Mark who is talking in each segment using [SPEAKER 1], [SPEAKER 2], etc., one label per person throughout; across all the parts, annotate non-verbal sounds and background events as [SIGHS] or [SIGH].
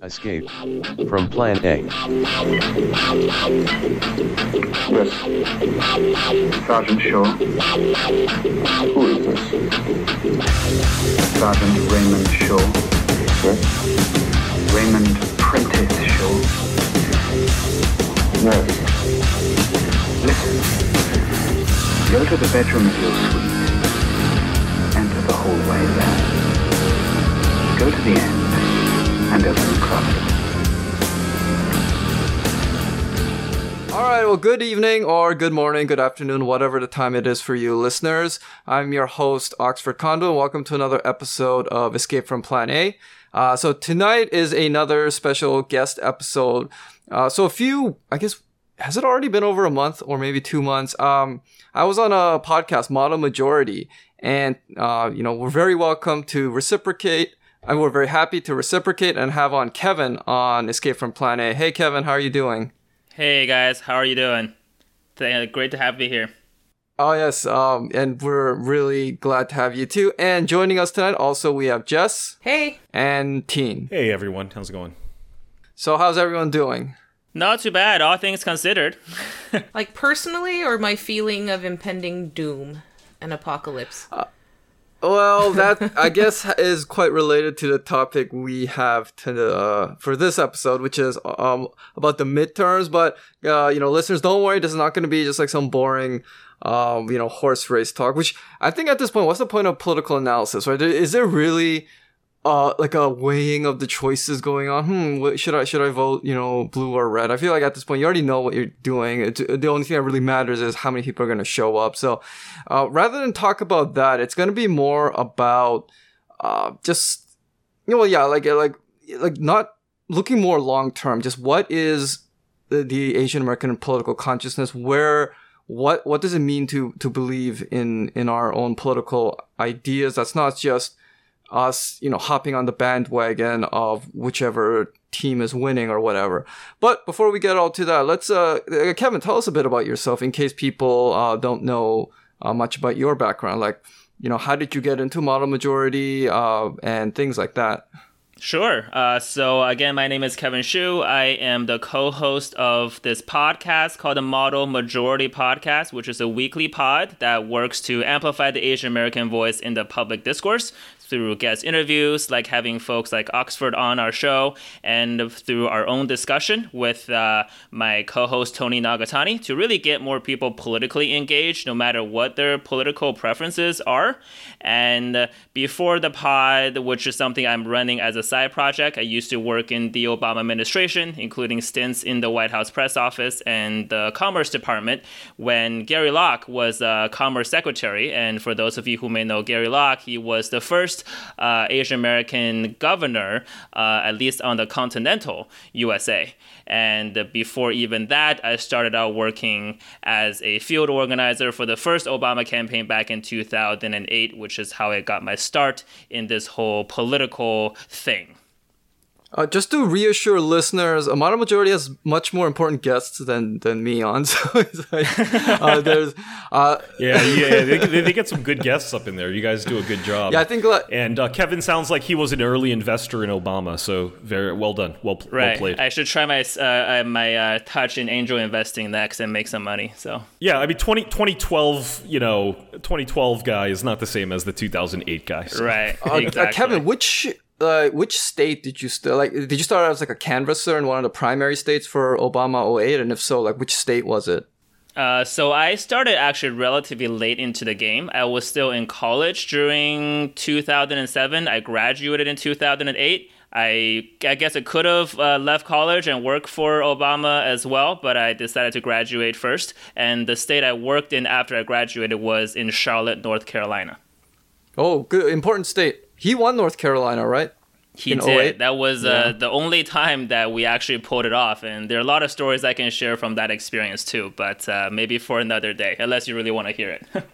[SPEAKER 1] Escape from Plan A.
[SPEAKER 2] Yes. Sergeant Shaw. Who is this? Sergeant Raymond Shaw. Yes. Raymond Prentice Shaw. Yes. Listen. Go to the bedroom of your suite. Enter the hallway there. Go to the end and.
[SPEAKER 3] All right, well, good evening or good morning, good afternoon, whatever the time it is for you listeners. I'm your host, Oxford Kondo, and welcome to another episode of Escape from Plan A. Uh, so tonight is another special guest episode. Uh, so a few, I guess, has it already been over a month or maybe two months? Um, I was on a podcast, Model Majority, and, uh, you know, we're very welcome to reciprocate. And we're very happy to reciprocate and have on Kevin on Escape from Plan A. Hey, Kevin, how are you doing?
[SPEAKER 4] Hey guys, how are you doing? Great to have you here.
[SPEAKER 3] Oh yes, um, and we're really glad to have you too. And joining us tonight, also we have Jess
[SPEAKER 5] Hey,
[SPEAKER 3] and Tien.
[SPEAKER 6] Hey everyone, how's it going?
[SPEAKER 3] So how's everyone doing?
[SPEAKER 4] Not too bad, all things considered. [LAUGHS]
[SPEAKER 5] like personally, or my feeling of impending doom and apocalypse?
[SPEAKER 3] Well, [LAUGHS] that I guess is quite related to the topic we have to uh, for this episode, which is um about the midterms. But uh, you know, listeners, don't worry, this is not going to be just like some boring. Um, you know, horse race talk, which I think at this point, what's the point of political analysis, right? Is there really uh like a weighing of the choices going on. Hmm what, should i should i vote you know blue or red? I feel like at this point you already know what you're doing. It's, the only thing that really matters is how many people are going to show up. So uh rather than talk about that it's going to be more about uh just you know yeah like like like not looking more long term just what is the, the asian american political consciousness? Where what what does it mean to to believe in in our own political ideas? That's not just us, you know, hopping on the bandwagon of whichever team is winning or whatever. But before we get all to that, let's, uh, Kevin, tell us a bit about yourself in case people, uh, don't know uh, much about your background. Like, you know, how did you get into model majority, uh, and things like that?
[SPEAKER 4] Sure. Uh, so, again, my name is Kevin Xu. I am the co host of this podcast called the Model Majority Podcast, which is a weekly pod that works to amplify the Asian American voice in the public discourse through guest interviews, like having folks like Oxford on our show, and through our own discussion with uh, my co host Tony Nagatani to really get more people politically engaged, no matter what their political preferences are. And uh, before the pod, which is something I'm running as a side project, I used to work in the Obama administration, including stints in the White House press office and the Commerce Department when Gary Locke was uh, Commerce Secretary. And for those of you who may know Gary Locke, he was the first uh, Asian American governor, uh, at least on the continental USA. And before even that, I started out working as a field organizer for the first Obama campaign back in 2008, which is how I got my start in this whole political thing.
[SPEAKER 3] Uh, just to reassure listeners, a model majority has much more important guests than than me on. [LAUGHS] So it's like, uh, [LAUGHS] there's, uh,
[SPEAKER 6] Yeah, yeah, they, [LAUGHS] they, they get some good guests up in there. You guys do a good job.
[SPEAKER 3] yeah, I think like,
[SPEAKER 6] And uh, Kevin sounds like he was an early investor in Obama, so very well done, well, well
[SPEAKER 4] Right.
[SPEAKER 6] played.
[SPEAKER 4] I should try my uh, uh, my uh, touch in angel investing next and make some money. So
[SPEAKER 6] yeah, I mean 20, 2012, you know, 2012 guy is not the same as the 2008 guy. so-
[SPEAKER 4] right,
[SPEAKER 3] uh, uh,
[SPEAKER 4] exactly.
[SPEAKER 3] Kevin, which uh, which state did you still like? Did you start out as like a canvasser in one of the primary states for Obama 08? And if so, like which state was it?
[SPEAKER 4] Uh, so I started actually relatively late into the game. I was still in college during 2007. I graduated in 2008. I, I guess I could have uh, left college and worked for Obama as well, but I decided to graduate first. And the state I worked in after I graduated was in Charlotte, North Carolina.
[SPEAKER 3] Oh, good, important state. He won North Carolina, right?
[SPEAKER 4] He
[SPEAKER 3] In
[SPEAKER 4] did.
[SPEAKER 3] 08?
[SPEAKER 4] That was uh, the only time that we actually pulled it off. And there are a lot of stories I can share from that experience too, but uh, maybe for another day, unless you really want to hear it. [LAUGHS]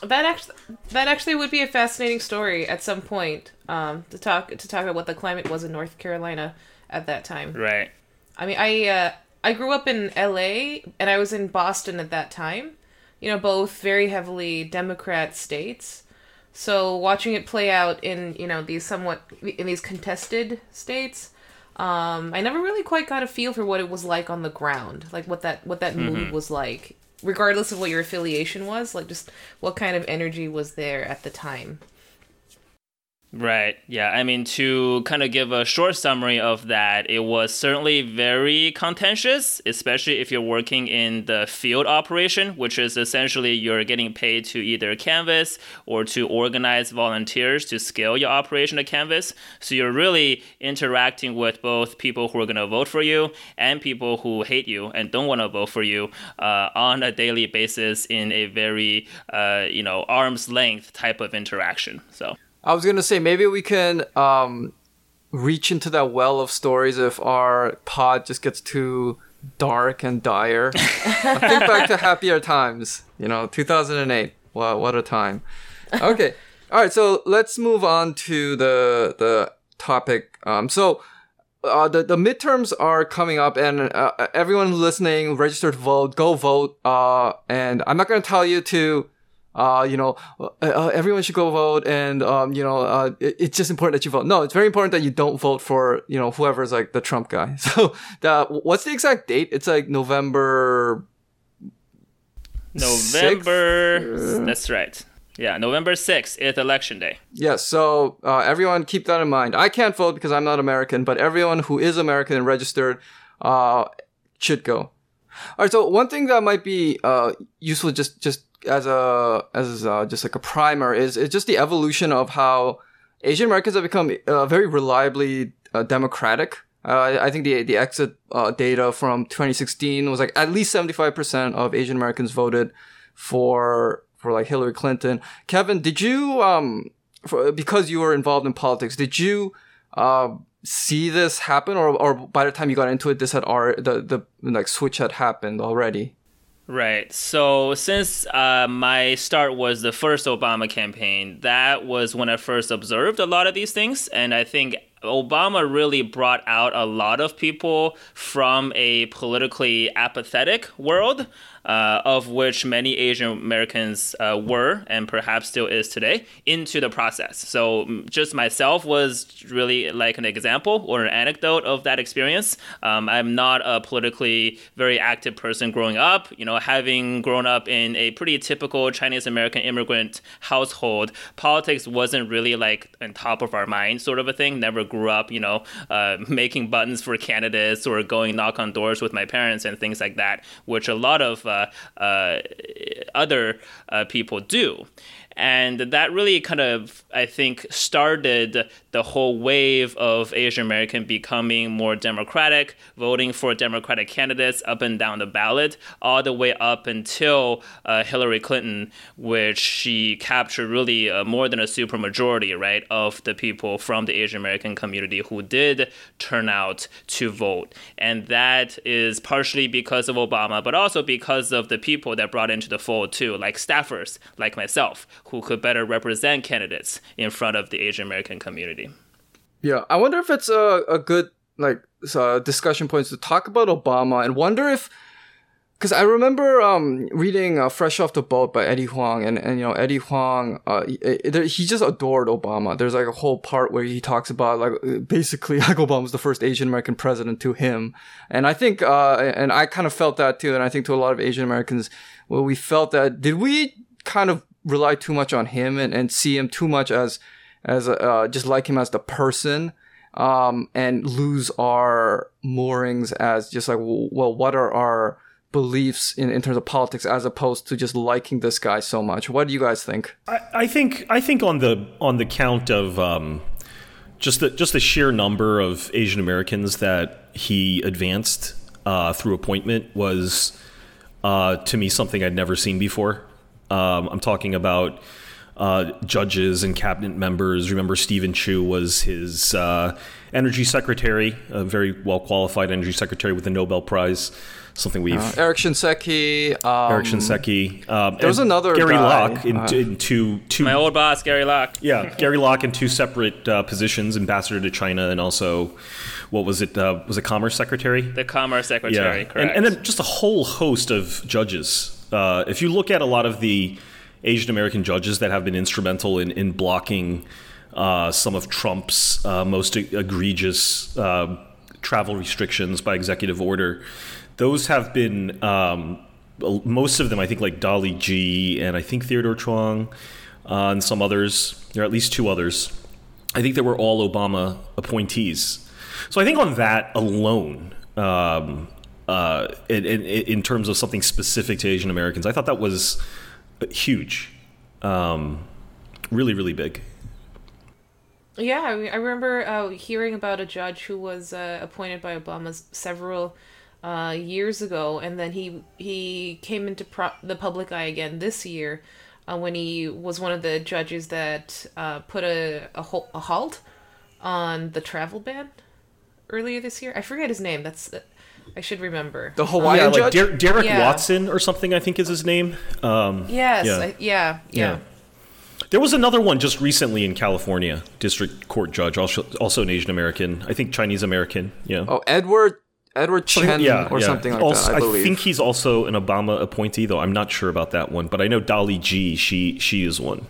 [SPEAKER 5] That actually, that actually would be a fascinating story at some point. Um, to talk to talk about what the climate was in North Carolina at that time.
[SPEAKER 4] right.
[SPEAKER 5] I mean, I uh, I grew up in L.A. and I was in Boston at that time. You know, both very heavily Democrat states. So watching it play out in you know these somewhat in these contested states, Um, I never really quite got a feel for what it was like on the ground, like what that what that mood was like, regardless of what your affiliation was, like just what kind of energy was there at the time.
[SPEAKER 4] Right. Yeah. I mean, to kind of give a short summary of that, it was certainly very contentious, especially if you're working in the field operation, which is essentially you're getting paid to either canvas or to organize volunteers to scale your operation to canvas. So you're really interacting with both people who are going to vote for you and people who hate you and don't want to vote for you uh, on a daily basis in a very, uh, you know, arm's length type of interaction. So.
[SPEAKER 3] I was gonna say maybe we can um, reach into that well of stories if our pod just gets too dark and dire. [LAUGHS] I think back to happier times. You know, 2008. Wow, what a time. Okay, [LAUGHS] all right. So let's move on to the the topic. Um, so. Uh, the, the midterms are coming up and uh, everyone listening register to vote go vote uh, and i'm not going to tell you to uh, you know, uh, uh, everyone should go vote, and um, you know, uh, it, it's just important that you vote. No, it's very important that you don't vote for you know whoever's like the Trump guy. [LAUGHS] So, the, what's the exact date? It's like November.
[SPEAKER 4] November.
[SPEAKER 3] 6th?
[SPEAKER 4] That's right. Yeah, November 6th is election day.
[SPEAKER 3] Yes, so uh, everyone keep that in mind. I can't vote because I'm not American, but everyone who is American and registered uh, should go. All right, so one thing that might be uh, useful just just as a as uh, just like a primer is it's just the evolution of how Asian Americans have become uh, very reliably uh, democratic. Uh, I think the the exit uh, data from 2016 was like at least 75% of Asian Americans voted for for like Hillary Clinton. Kevin, did you um for, because you were involved in politics, did you uh, see this happen, or or by the time you got into it, this had already the the like switch had happened already?
[SPEAKER 4] Right. So since uh, my start was the first Obama campaign, that was when I first observed a lot of these things, and I think Obama really brought out a lot of people from a politically apathetic world, uh, of which many Asian Americans uh, were and perhaps still is today, into the process. So just myself was really like an example or an anecdote of that experience. Um, I'm not a politically very active person growing up. You know, having grown up in a pretty typical Chinese American immigrant household, politics wasn't really like on top of our mind, sort of a thing. Never grew up, you know, uh, [LAUGHS] making buttons for candidates or going knock on doors with my parents and things like that, which a lot of uh, other uh, people do. And that really kind of, I think, started the whole wave of Asian American becoming more democratic, voting for Democratic candidates up and down the ballot, all the way up until uh, Hillary Clinton, which she captured really uh, more than a supermajority, right, of the people from the Asian American community who did turn out to vote. And that is partially because of Obama, but also because of the people that brought into the fold, too, like staffers like myself, who could better represent candidates in front of the Asian American community.
[SPEAKER 3] Yeah, I wonder if it's a, a good like uh, discussion points to talk about Obama and wonder if because I remember um, reading uh, "Fresh Off the Boat" by Eddie Huang, and, and you know Eddie Huang, uh, he, he just adored Obama. There's like a whole part where he talks about like [LAUGHS] basically [LAUGHS] like Obama was the first Asian American president to him, and I think uh, and I kind of felt that too, and I think to a lot of Asian Americans, well, we felt that did we kind of rely too much on him and, and see him too much as as a, uh, just like him as the person um, and lose our moorings as just like well what are our beliefs in, in terms of politics as opposed to just liking this guy so much what do you guys think
[SPEAKER 6] I, I think I think on the on the count of um, just the just the sheer number of Asian Americans that he advanced uh, through appointment was uh, to me something I'd never seen before. Um, I'm talking about uh, judges and cabinet members. Remember, Steven Chu was his uh, energy secretary, a very well qualified energy secretary with the Nobel Prize. Something we've
[SPEAKER 3] uh, Eric Shinseki. Um,
[SPEAKER 6] Eric Shinseki. Um,
[SPEAKER 3] there was another
[SPEAKER 6] Gary
[SPEAKER 3] guy,
[SPEAKER 6] Locke in,
[SPEAKER 3] uh,
[SPEAKER 6] in two two
[SPEAKER 4] My old boss, Gary Locke.
[SPEAKER 6] yeah Gary Locke in two separate uh, positions, ambassador to China and also what was it uh, was it Commerce Secretary?
[SPEAKER 4] The Commerce Secretary,
[SPEAKER 6] and,
[SPEAKER 4] correct.
[SPEAKER 6] and then just a whole host of judges. Uh, if you look at a lot of the Asian American judges that have been instrumental in, in blocking uh, some of Trump's uh, most egregious uh, travel restrictions by executive order, those have been um, most of them. I think like Dolly Gee and I think Theodore Chuang uh, and some others. There are at least two others. I think they were all Obama appointees. So I think on that alone, um, uh, in, in, in, terms of something specific to Asian Americans, I thought that was huge, um, really, really big.
[SPEAKER 5] Yeah, I remember uh, hearing about a judge who was uh, appointed by Obama several uh, years ago, and then he he came into pro- the public eye again this year uh, when he was one of the judges that uh, put a, a, a halt on the travel ban earlier this year. I forget his name. That's I should remember.
[SPEAKER 3] The Hawaiian
[SPEAKER 6] yeah, like
[SPEAKER 3] judge,
[SPEAKER 6] Der- Derrick yeah. Watson or something. I think is his name. Um,
[SPEAKER 5] yes. Yeah. I, yeah. yeah.
[SPEAKER 6] Yeah. There was another one just recently in California, district court judge, also also an Asian American. I think Chinese American. Yeah.
[SPEAKER 3] Oh, Edward Edward Chen yeah, or yeah. something like
[SPEAKER 6] also,
[SPEAKER 3] that. I,
[SPEAKER 6] I, think he's also an Obama appointee, though I'm not sure about that one. But I know Dolly Gee. She she is one.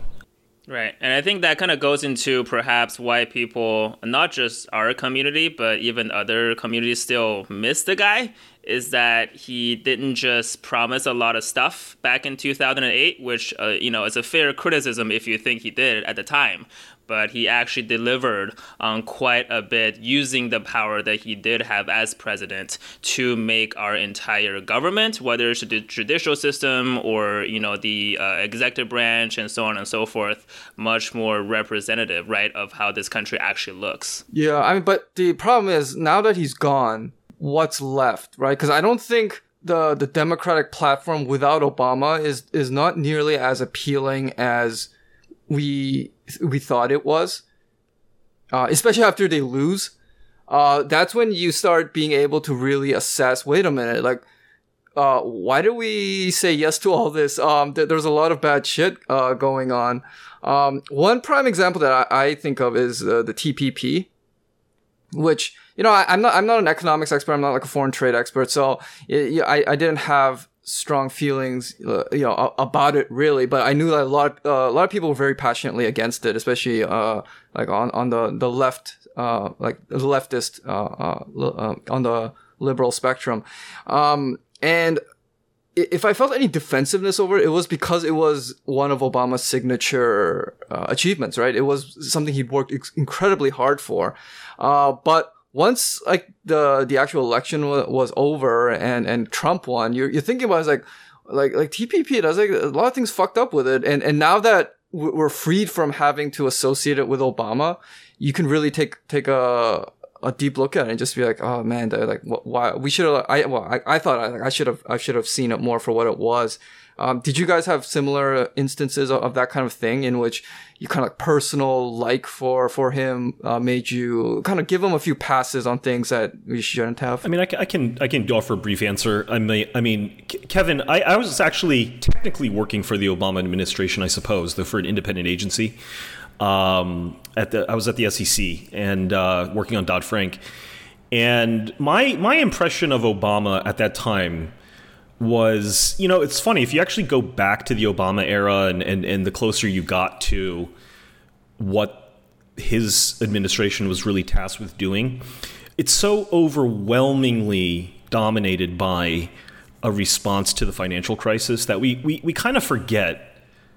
[SPEAKER 4] Right. And I think that kind of goes into perhaps why people, not just our community, but even other communities still miss the guy, is that he didn't just promise a lot of stuff back in 2008, which, uh, you know, is a fair criticism if you think he did at the time but he actually delivered on quite a bit using the power that he did have as president to make our entire government, whether it's the judicial system or you know the uh, executive branch and so on and so forth, much more representative, right, of how this country actually looks.
[SPEAKER 3] Yeah, I mean, but the problem is now that he's gone, what's left, right? Because I don't think the the Democratic platform without Obama is is not nearly as appealing as we we thought it was. Uh, especially after they lose, uh, that's when you start being able to really assess. Wait a minute, like, uh, why do we say yes to all this? Um, th- there's a lot of bad shit uh, going on. Um, one prime example that I, I think of is uh, the TPP, which you know I, am not I'm not an economics expert. I'm not like a foreign trade expert, so it, I I didn't have strong feelings, uh, you know, about it really. But I knew that a lot, uh, a lot of people were very passionately against it, especially uh, like on on the the left, uh, like the leftist uh, uh, on the liberal spectrum. Um, and if I felt any defensiveness over it, it was because it was one of Obama's signature achievements, right? It was something he worked ex- incredibly hard for. but once like the the actual election w- was over and and Trump won, you're you're thinking about it, like like like TPP does like a lot of things fucked up with it, and and now that we're freed from having to associate it with Obama, you can really take take a a deep look at it and just be like, oh man, like why we should have. I well, I, I thought I, I should have I should have seen it more for what it was. Um, did you guys have similar instances of, of, that kind of thing in which you kind of personal like for for him uh, made you kind of give him a few passes on things that we shouldn't have?
[SPEAKER 6] I mean, I, I can I can offer a brief answer. I mean, I mean, Kevin, I, I was actually technically working for the Obama administration, I suppose, though for an independent agency. Um, at the I was at the SEC and uh, working on Dodd Frank, and my my impression of Obama at that time was, you know, it's funny if you actually go back to the Obama era and, and, and the closer you got to what his administration was really tasked with doing, it's so overwhelmingly dominated by a response to the financial crisis that we, we, we kind of forget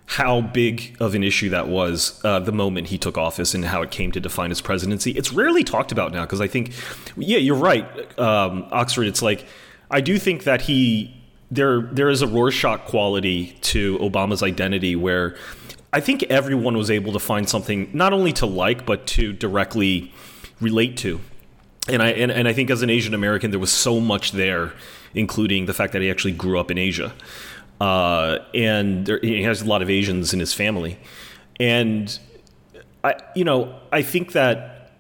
[SPEAKER 6] how big of an issue that was uh, the moment he took office and how it came to define his presidency. It's rarely talked about now because I think, yeah, you're right, um, Oxford. It's like I do think that he there there is a Rorschach quality to Obama's identity where I think everyone was able to find something not only to like but to directly relate to. And I and, and I think as an Asian American there was so much there, including the fact that he actually grew up in Asia. Uh, and there, he has a lot of Asians in his family. And I you know, I think that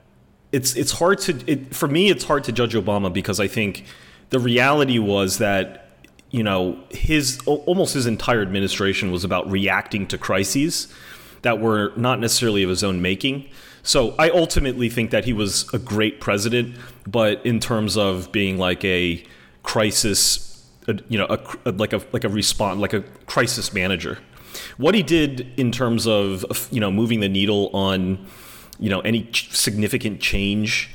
[SPEAKER 6] it's it's hard to it, for me it's hard to judge Obama because I think the reality was that you know, his almost his entire administration was about reacting to crises that were not necessarily of his own making. So I ultimately think that he was a great president, but in terms of being like a crisis, you know, a, like a like a response, like a crisis manager. What he did in terms of you know moving the needle on you know any significant change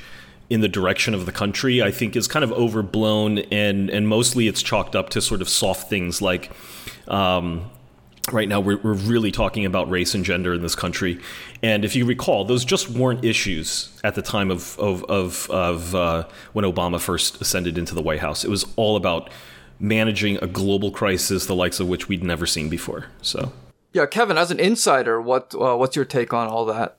[SPEAKER 6] in the direction of the country, I think is kind of overblown, and and mostly it's chalked up to sort of soft things like. Um, right now, we're, we're really talking about race and gender in this country, and if you recall, those just weren't issues at the time of of of, of uh, when Obama first ascended into the White House. It was all about managing a global crisis, the likes of which we'd never seen before. So,
[SPEAKER 3] yeah, Kevin, as an insider, what uh, what's your take on all that?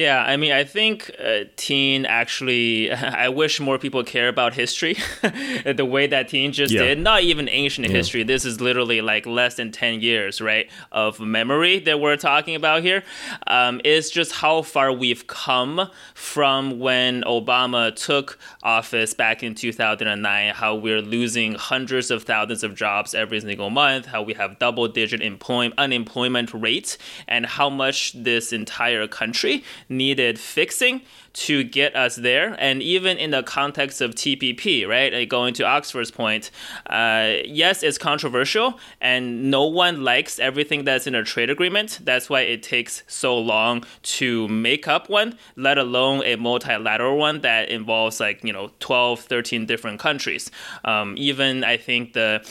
[SPEAKER 4] Yeah, I mean, I think uh, Tien actually, [LAUGHS] I wish more people care about history [LAUGHS] the way that Tien just yeah. did. Not even ancient yeah. history. This is literally like less than 10 years, right, of memory that we're talking about here. Um, it's just how far we've come from when Obama took office back in 2009, how we're losing hundreds of thousands of jobs every single month, how we have double digit employ- unemployment rates, and how much this entire country needed fixing to get us there. And even in the context of TPP, right, like going to Oxford's point, uh, yes, it's controversial and no one likes everything that's in a trade agreement. That's why it takes so long to make up one, let alone a multilateral one that involves like, you know, 12, 13 different countries. Um, even I think the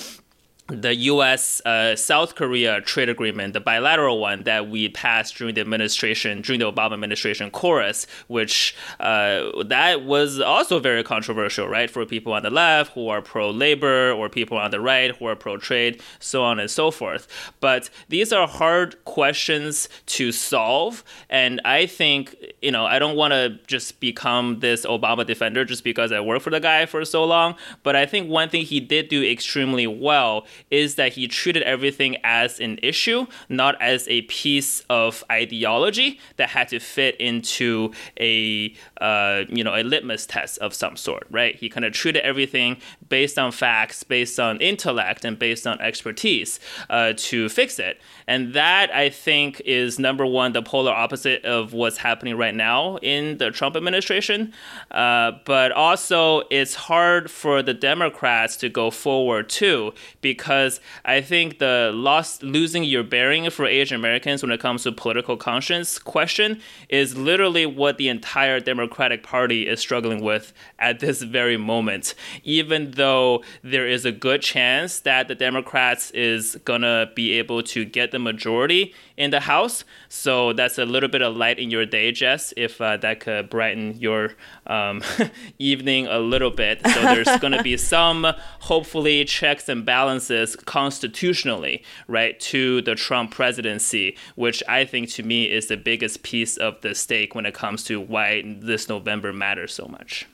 [SPEAKER 4] the U.S. Uh, South Korea trade agreement, the bilateral one that we passed during the administration, during the Obama administration, KORUS, which uh, that was also very controversial, right, for people on the left who are pro-labor or people on the right who are pro-trade, so on and so forth. But these are hard questions to solve, and I think you know I don't want to just become this Obama defender just because I worked for the guy for so long. But I think one thing he did do extremely well is that he treated everything as an issue, not as a piece of ideology that had to fit into a uh, you know a litmus test of some sort, right? He kind of treated everything based on facts, based on intellect, and based on expertise uh, to fix it. And that I think is number one, the polar opposite of what's happening right now in the Trump administration. Uh, but also, it's hard for the Democrats to go forward too because because I think the lost losing your bearing for Asian Americans when it comes to political conscience question is literally what the entire Democratic Party is struggling with at this very moment. Even though there is a good chance that the Democrats is gonna be able to get the majority in the House, so that's a little bit of light in your day, Jess. If uh, that could brighten your um, [LAUGHS] evening a little bit, so there's gonna be [LAUGHS] some hopefully checks and balances constitutionally, right, to the Trump presidency, which I think to me is the biggest piece of the stake when it comes to why this November matters so much.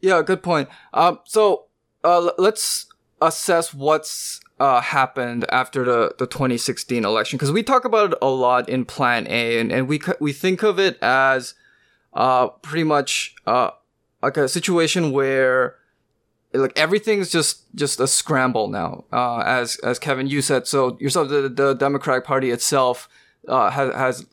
[SPEAKER 3] Yeah, good point. Um, so uh, let's assess what's uh, happened after the, the 2016 election because we talk about it a lot in Plan A, and, and we we think of it as uh, pretty much uh, like a situation where like everything's just just a scramble now. Uh, as as Kevin you said, so yourself the, the Democratic Party itself uh, has has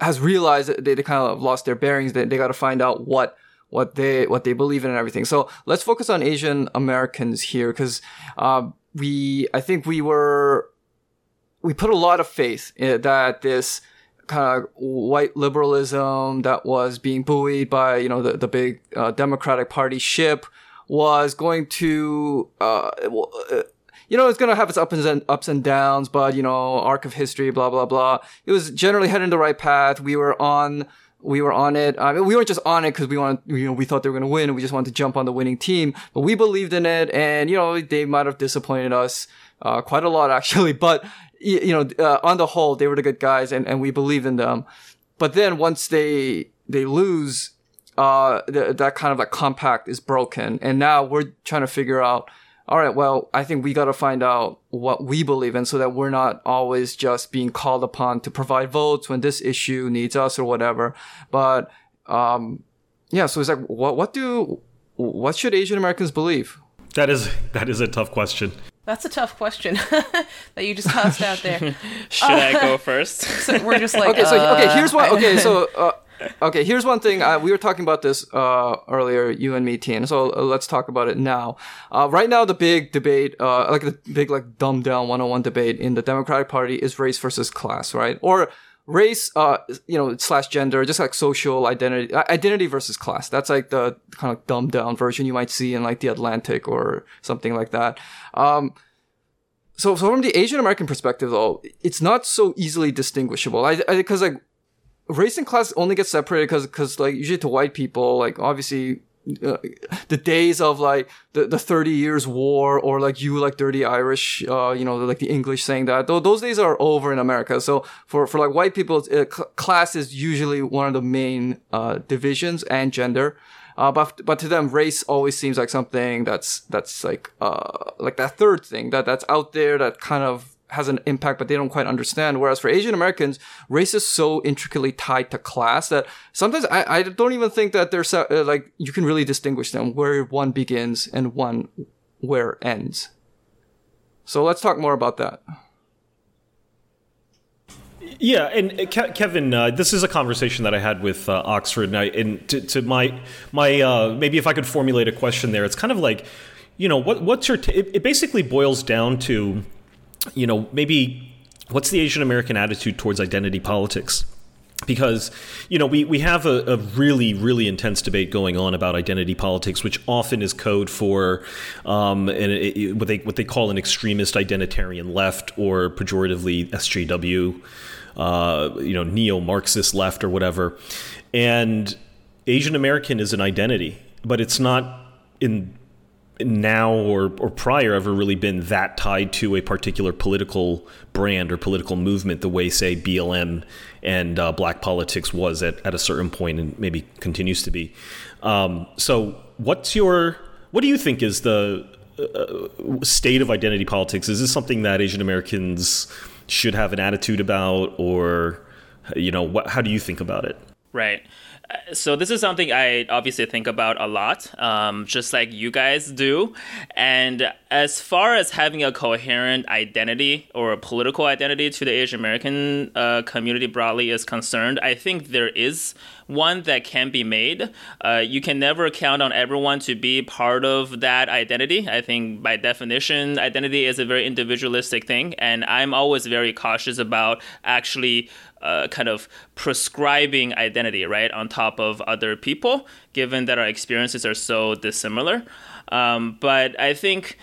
[SPEAKER 3] has realized that they, they kind of lost their bearings. They they got to find out what what they what they believe in and everything. So let's focus on Asian Americans here because uh, we I think we were we put a lot of faith that this kind of white liberalism that was being buoyed by you know the the big uh, Democratic Party ship was going to, uh, uh, you know, it's going to have its ups and ups and downs, but you know, arc of history, blah blah blah. It was generally heading the right path. We were on, we were on it. I mean, we weren't just on it because we wanted, you know, we thought they were going to win, and we just wanted to jump on the winning team. But we believed in it, and you know, they might have disappointed us uh, quite a lot [LAUGHS] actually. But you know, uh, on the whole, they were the good guys, and, and we believed in them. But then once they they lose, uh, th- that kind of like compact is broken. And now we're trying to figure out, all right, well, I think we got to find out what we believe in so that we're not always just being called upon to provide votes when this issue needs us or whatever. But, um, yeah, so it's like, what, what do, what should Asian Americans believe?
[SPEAKER 6] That is, that is a tough question.
[SPEAKER 5] That's a tough question [LAUGHS] that you just tossed out there. [LAUGHS]
[SPEAKER 4] Should uh, I go first? [LAUGHS]
[SPEAKER 5] So we're just like
[SPEAKER 3] okay. So
[SPEAKER 5] uh,
[SPEAKER 3] okay, here's what. Okay, so uh, okay, here's one thing. Uh, we were talking about this uh, earlier, you and me, Tien. So uh, let's talk about it now. Uh, right now, the big debate, uh, like the big, like dumbed down 101 debate in the Democratic Party is race versus class, right? Or race, uh, you know, slash gender, just like social identity, identity versus class. That's like the kind of dumbed down version you might see in like the Atlantic or something like that. Um, so, so from the Asian American perspective, though, it's not so easily distinguishable. I, because like race and class only get separated because, because like usually to white people, like obviously uh, the days of like the, the 30 years war or like you like dirty irish uh, you know like the english saying that Th- those days are over in america. So for, for like white people uh, cl- class is usually one of the main uh, divisions and gender. Uh, but but to them race always seems like something that's that's like uh, like that third thing that that's out there that kind of has an impact, but they don't quite understand. Whereas for Asian Americans, race is so intricately tied to class that sometimes I, I don't even think that there's uh, like you can really distinguish them where one begins and one where ends. So let's talk more about that.
[SPEAKER 6] Yeah, and uh, Ke- Kevin, uh, this is a conversation that I had with uh, Oxford, and, I, and to, to, my my uh, maybe if I could formulate a question there, it's kind of like, you know, what what's your t- it, it basically boils down to you know, maybe what's the Asian American attitude towards identity politics? Because you know we, we have a, a, really really intense debate going on about identity politics, which often is code for um, an, it, what they what they call an extremist identitarian left or pejoratively SJW, uh, you know neo Marxist left or whatever. And Asian American is an identity, but it's not in now or, or prior ever really been that tied to a particular political brand or political movement the way say BLM and uh, black politics was at, at a certain point and maybe continues to be. Um, so what's your what do you think is the uh, state of identity politics? Is this something that Asian Americans should have an attitude about or you know what, how do you think about it?
[SPEAKER 4] Right so this is something I obviously think about a lot, um, just like you guys do. And as far as having a coherent identity or a political identity to the Asian American uh, community broadly is concerned, I think there is one that can be made. Uh, you can never count on everyone to be part of that identity. I think by definition, identity is a very individualistic thing, and I'm always very cautious about actually uh, kind of prescribing identity, right, on top of other people, given that our experiences are so dissimilar. Um, but I think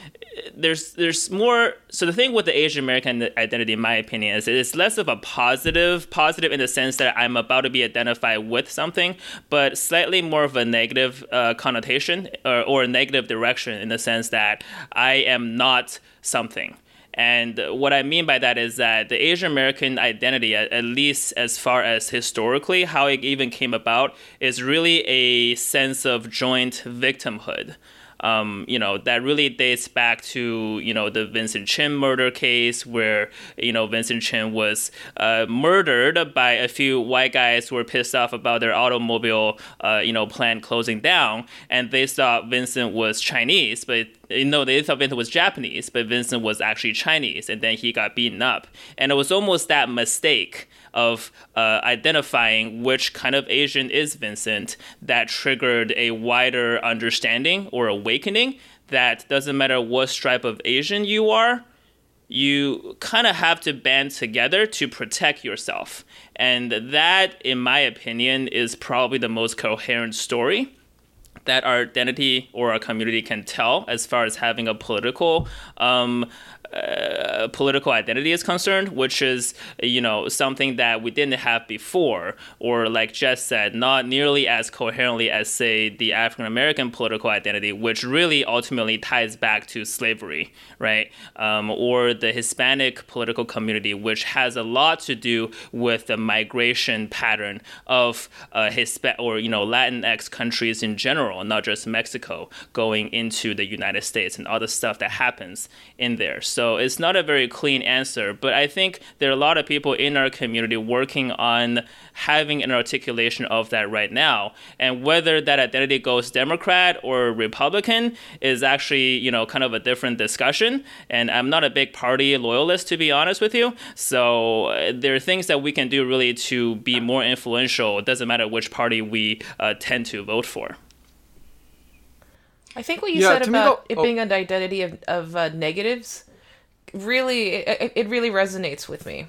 [SPEAKER 4] there's there's more. So the thing with the Asian American identity, in my opinion, is it's less of a positive, positive in the sense that I'm about to be identified with something, but slightly more of a negative uh, connotation or, or a negative direction in the sense that I am not something. And what I mean by that is that the Asian American identity, at least as far as historically how it even came about, is really a sense of joint victimhood um, you know, that really dates back to, you know, the Vincent Chin murder case where, you know, Vincent Chin was uh, murdered by a few white guys who were pissed off about their automobile, uh, you know, plant closing down. And they thought Vincent was Chinese, but you know, they thought Vincent was Japanese, but Vincent was actually Chinese, and then he got beaten up. And it was almost that mistake of uh, identifying which kind of Asian is Vincent that triggered a wider understanding or awakening that doesn't matter what stripe of Asian you are, you kind of have to band together to protect yourself. And that, in my opinion, is probably the most coherent story that our identity or our community can tell as far as having a political um, uh, political identity is concerned, which is you know something that we didn't have before, or like Jess said, not nearly as coherently as say the African American political identity, which really ultimately ties back to slavery, right? Um, or the Hispanic political community, which has a lot to do with the migration pattern of uh, Hispa- or you know Latinx countries in general, not just Mexico, going into the United States and all the stuff that happens in there. So so it's not a very clean answer, but I think there are a lot of people in our community working on having an articulation of that right now. And whether that identity goes Democrat or Republican is actually, you know, kind of a different discussion. And I'm not a big party loyalist, to be honest with you. So uh, there are things that we can do really to be more influential. It doesn't matter which party we uh, tend to vote for.
[SPEAKER 5] I think what you yeah, said about it oh. being an identity of, of uh, negatives really it, it really resonates with me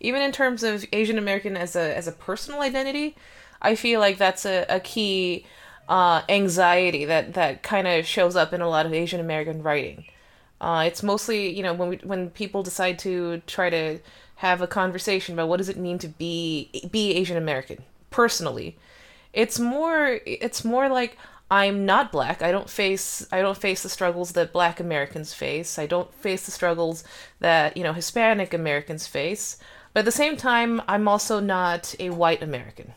[SPEAKER 5] even in terms of Asian American as a as a personal identity, I feel like that's a, a key uh, anxiety that that kind of shows up in a lot of Asian American writing. Uh, it's mostly you know when we, when people decide to try to have a conversation about what does it mean to be be Asian American personally. It's more it's more like I'm not black. I don't face I don't face the struggles that black Americans face. I don't face the struggles that, you know, Hispanic Americans face. But at the same time, I'm also not a white American.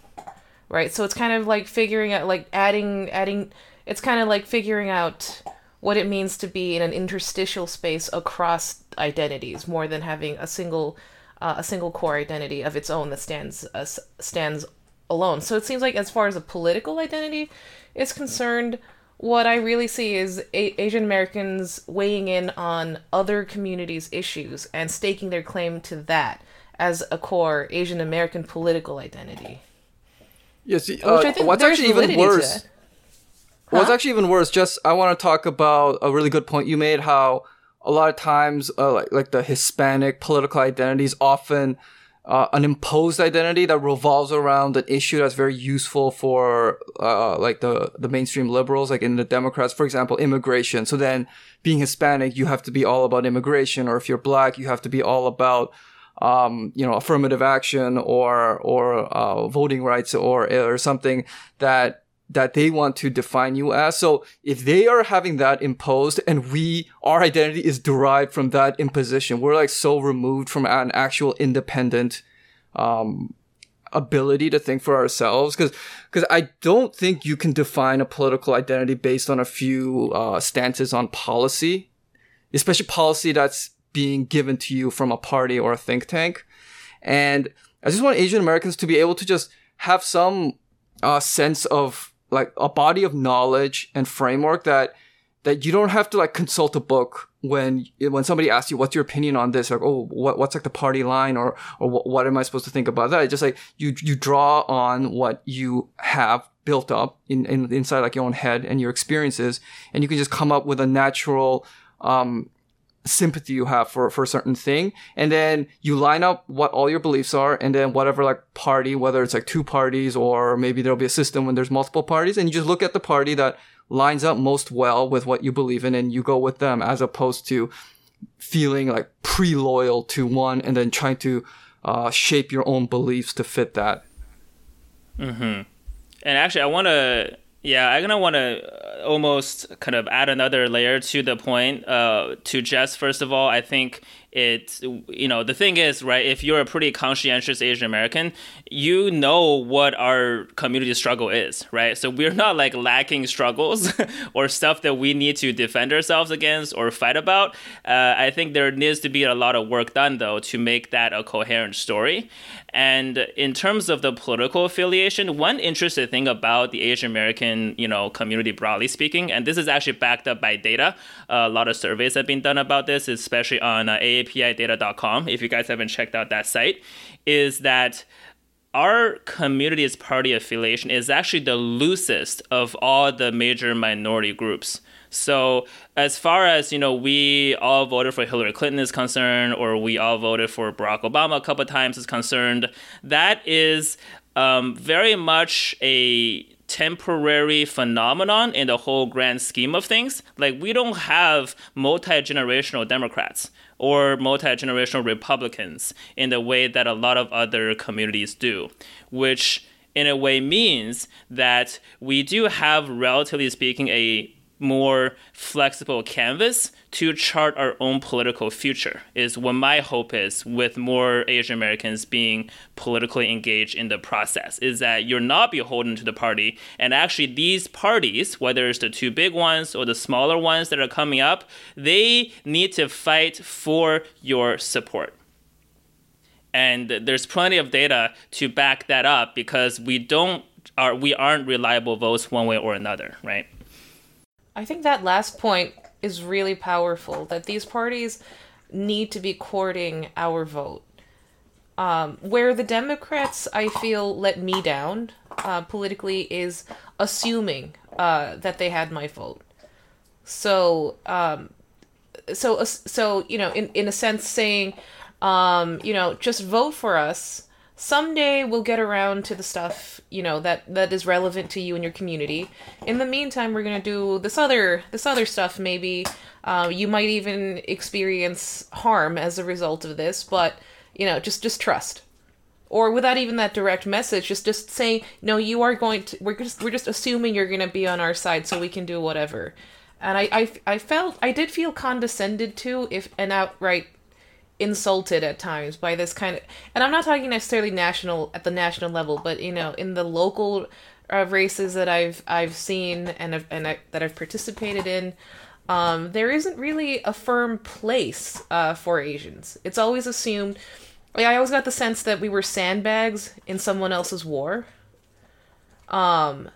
[SPEAKER 5] Right? So it's kind of like figuring out like adding adding it's kind of like figuring out what it means to be in an interstitial space across identities more than having a single uh, a single core identity of its own that stands uh, stands alone. So it seems like as far as a political identity is concerned, what I really see is a- Asian Americans weighing in on other communities' issues and staking their claim to that as a core Asian American political identity.
[SPEAKER 3] Yes, uh, what's actually even worse. Huh? What's actually even worse? Just I want to talk about a really good point you made. How a lot of times, uh, like like the Hispanic political identities often uh, an imposed identity that revolves around an issue that's very useful for uh, like the the mainstream liberals, like in the Democrats, for example, immigration. So then, being Hispanic, you have to be all about immigration, or if you're Black, you have to be all about um, you know affirmative action or or uh, voting rights or or something that that they want to define you as. So if they are having that imposed and we, our identity is derived from that imposition, we're like so removed from an actual independent, um, ability to think for ourselves. Cause, cause I don't think you can define a political identity based on a few, uh, stances on policy, especially policy that's being given to you from a party or a think tank. And I just want Asian Americans to be able to just have some, uh, sense of like a body of knowledge and framework that that you don't have to like consult a book when when somebody asks you what's your opinion on this? like oh what what's like the party line? or or what, am I supposed to think about that? It's just like you you draw on what you have built up in, in inside like your own head and your experiences and you can just come up with a natural um sympathy you have for, for a certain thing. And then you line up what all your beliefs are and then whatever like party, whether it's like two parties or maybe there'll be a system when there's multiple parties and you just look at the party that lines up most well with what you believe in and you go with them as opposed to feeling like pre-loyal to one and then trying to uh, shape your own beliefs to fit that.
[SPEAKER 4] Mm-hmm. And actually, I want to yeah, I'm gonna want to almost kind of add another layer to the point. Uh, to Jess, first of all, I think it you know the thing is right if you're a pretty conscientious asian american you know what our community struggle is right? So we're not like lacking struggles [LAUGHS] or stuff that we need to defend ourselves against or fight about. Uh, i think there needs to be a lot of work done though to make that a coherent story. And in terms of the political affiliation one interesting thing about the asian american you know community broadly speaking and this is actually backed up by data uh, a lot of surveys have been done about this especially on uh, apidata.com, if you guys haven't checked out that site, is that our community's party affiliation is actually the loosest of all the major minority groups. So as far as you know, we all voted for Hillary Clinton is concerned, or we all voted for Barack Obama a couple times is concerned. That is um, very much a temporary phenomenon in the whole grand scheme of things. Like we don't have multi-generational Democrats or multi-generational Republicans in the way that a lot of other communities do, which in a way means that we do have relatively speaking a more flexible canvas to chart our own political future is what my hope is with more asian americans being politically engaged in the process is that you're not beholden to the party. And actually these parties whether it's the two big ones or the smaller ones that are coming up they need to fight for your support. And there's plenty of data to back that up because we don't are we aren't reliable votes one way or another right
[SPEAKER 5] I think that last point is really powerful that these parties need to be courting our vote. Um, where the Democrats, I feel, let me down uh, politically is assuming uh, that they had my vote. So, um, so, so you know, in in a sense, saying Um, you know, just vote for us. Someday we'll get around to the stuff, you know, that that is relevant to you and your community. In the meantime, we're gonna do this other this other stuff. Maybe uh, you might even experience harm as a result of this, but you know, just just trust or without even that direct message just just saying no you are going to we're just we're just assuming you're to be on our side so we can do whatever and I, I i felt i did feel condescended to if and outright insulted at times by this kind of and i'm not talking necessarily national at the national level but you know in the local uh, races that i've i've seen and I've, and I, that i've participated in um, there isn't really a firm place uh, for asians it's always assumed like, I always got the sense that we were sandbags in someone else's war. Um,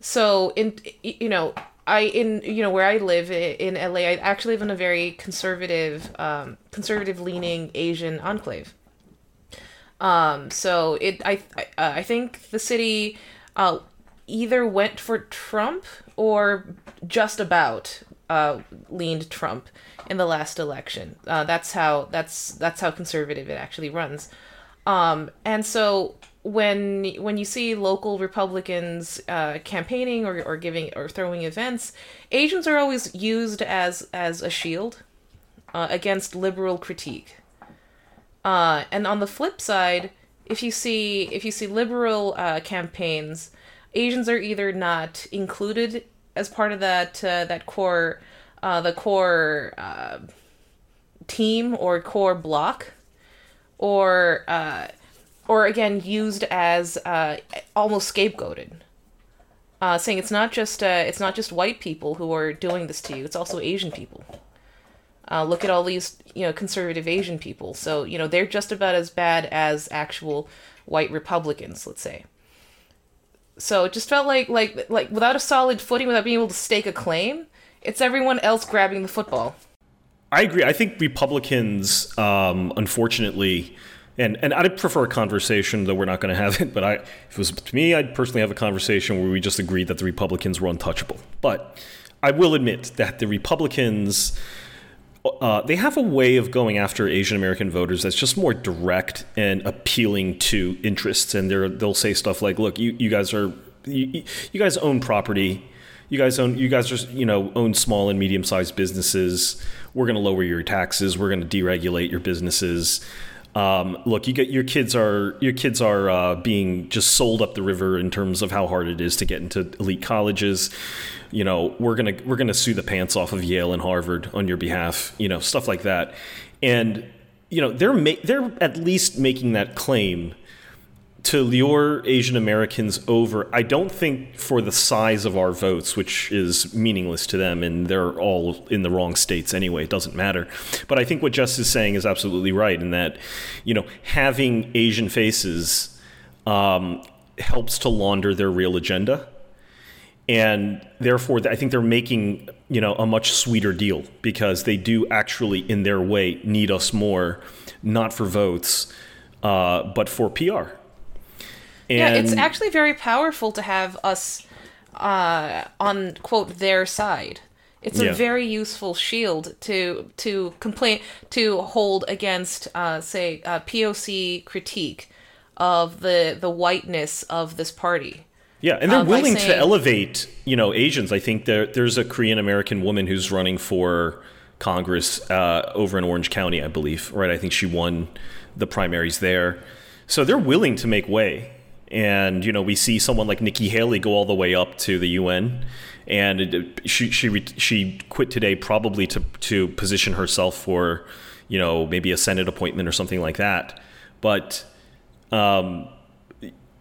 [SPEAKER 5] so in you know I in you know where I live in LA, I actually live in a very conservative, um, conservative leaning Asian enclave. Um, so it I I, uh, I think the city uh, either went for Trump or just about uh, leaned Trump in the last election. Uh, that's how that's that's how conservative it actually runs. Um, and so when when you see local Republicans uh, campaigning or, or giving or throwing events, Asians are always used as as a shield uh, against liberal critique. Uh, and on the flip side, if you see if you see liberal uh, campaigns, Asians are either not included as part of that uh, that core uh, the core team or core block, or or again used as uh, almost scapegoated, uh, saying it's not just uh, it's not just white people who are doing this to you; it's also Asian people. Uh, look at all these you know conservative Asian people. So you know they're just about as bad as actual white Republicans, let's say. So it just felt like like like without a solid footing, without being able to stake a claim, it's everyone else grabbing the football.
[SPEAKER 6] I agree. I think Republicans, um, unfortunately, and and I'd prefer a conversation, though we're not going to have it. But I, if it was to me, I'd personally have a conversation where we just agreed that the Republicans were untouchable. But I will admit that the Republicans. Uh, they have a way of going after Asian American voters that's just more direct and appealing to interests, and they they'll say stuff like, "Look, you, you guys are you, you guys own property you guys own you guys just you know own small and medium sized businesses we're going to lower your taxes we're going to deregulate your businesses um, look you get your kids are your kids are uh, being just sold up the river in terms of how hard it is to get into elite colleges. You know we're to we're to sue the pants off of Yale and Harvard on your behalf you know stuff like that. And you know they're ma- they're at least making that claim to lure Asian Americans over, I don't think for the size of our votes, which is meaningless to them, and they're all in the wrong states anyway, it doesn't matter. But I think what Jess is saying is absolutely right in that, you know, having Asian faces um, helps to launder their real agenda. And therefore, I think they're making, you know, a much sweeter deal because they do actually, in their way, need us more, not for votes, uh, but for PR
[SPEAKER 5] and yeah, it's actually very powerful to have us uh, on quote their side. It's a yeah. very useful shield to to complain to hold against, uh, say, uh, POC critique of the the whiteness of this party.
[SPEAKER 6] Yeah, and they're uh, willing saying, to elevate, you know, Asians. I think there there's a Korean American woman who's running for Congress uh, over in Orange County, I believe. Right, I think she won the primaries there. So they're willing to make way and you know we see someone like Nikki Haley go all the way up to the UN, and it, she she she quit today probably to to position herself for, you know, maybe a Senate appointment or something like that. But, um,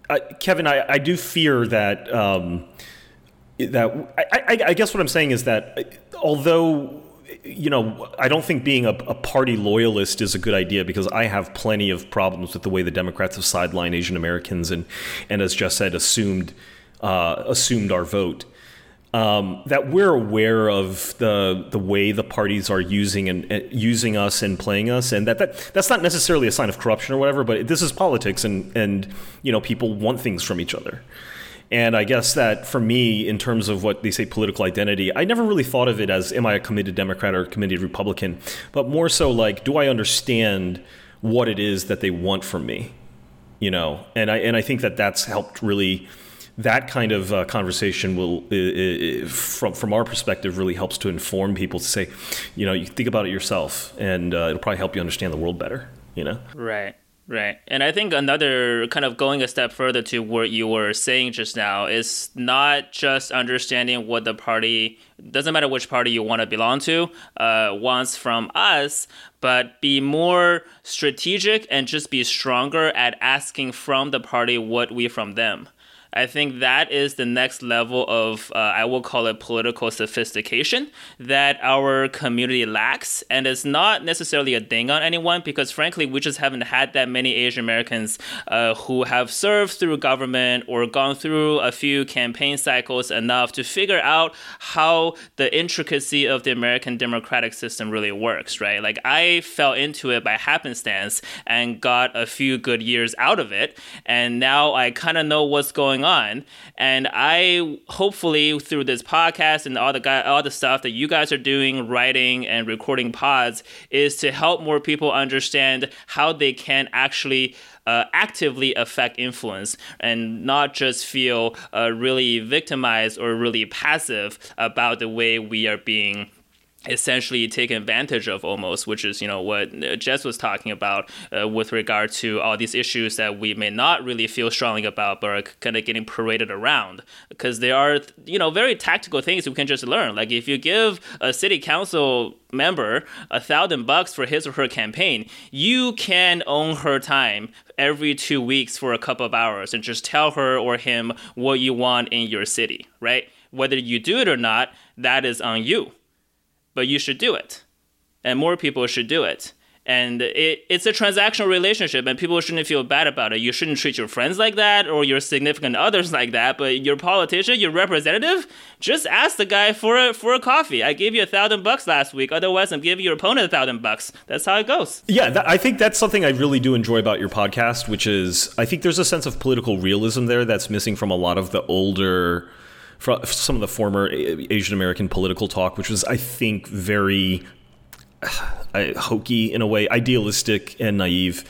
[SPEAKER 6] I, Kevin, I, I do fear that um, that I, I, I guess what I'm saying is that although you know, I don't think being a, a, party loyalist is a good idea because I have plenty of problems with the way the Democrats have sidelined Asian Americans and, and as just said, assumed uh, assumed our vote. Um, that we're aware of the the way the parties are using and uh, using us and playing us, and that, that that's not necessarily a sign of corruption or whatever, but this is politics, and and you know people want things from each other. And I guess that for me, in terms of what they say political identity, I never really thought of it as am I a committed Democrat or a committed Republican, but more so like, do I understand what it is that they want from me, you know, and I and I think that that's helped really. That kind of uh, conversation will, uh, from from our perspective, really helps to inform people to say, you know, you think about it yourself, and uh, it'll probably help you understand the world better. You know,
[SPEAKER 4] Right. Right. And I think another kind of going a step further to what you were saying just now is not just understanding what the party doesn't matter which party you want to belong to uh, wants from us, but be more strategic and just be stronger at asking from the party what we from them. I think that is the next level of, uh, I will call it political sophistication that our community lacks. And it's not necessarily a ding on anyone because, frankly, we just haven't had that many Asian Americans uh, who have served through government or gone through a few campaign cycles enough to figure out how the intricacy of the American democratic system really works, right? Like, I fell into it by happenstance and got a few good years out of it. And now I kind of know what's going on. And I hopefully through this podcast and all the guy, all the stuff that you guys are doing, writing and recording pods, is to help more people understand how they can actually. Uh, actively affect influence and not just feel uh, really victimized or really passive about the way we are being essentially taken advantage of almost which is you know what jess was talking about uh, with regard to all these issues that we may not really feel strongly about but are kind of getting paraded around. Because there are you know very tactical things we can just learn. Like if you give a city council member a thousand bucks for his or her campaign you can own her time every two weeks for a couple of hours and just tell her or him what you want in your city right? Whether you do it or not that is on you but you should do it. And more people should do it. And it, it's a transactional relationship, and people shouldn't feel bad about it. You shouldn't treat your friends like that or your significant others like that. But your politician, your representative, just ask the guy for a, for a coffee. I gave you a thousand bucks last week. Otherwise, I'm giving your opponent a thousand bucks. That's how it goes.
[SPEAKER 6] Yeah, that, I think that's something I really do enjoy about your podcast, which is I think there's a sense of political realism there that's missing from a lot of the older from some of the former Asian American political talk, which was, I think, very [SIGHS] uh, hokey in a way, idealistic and naive.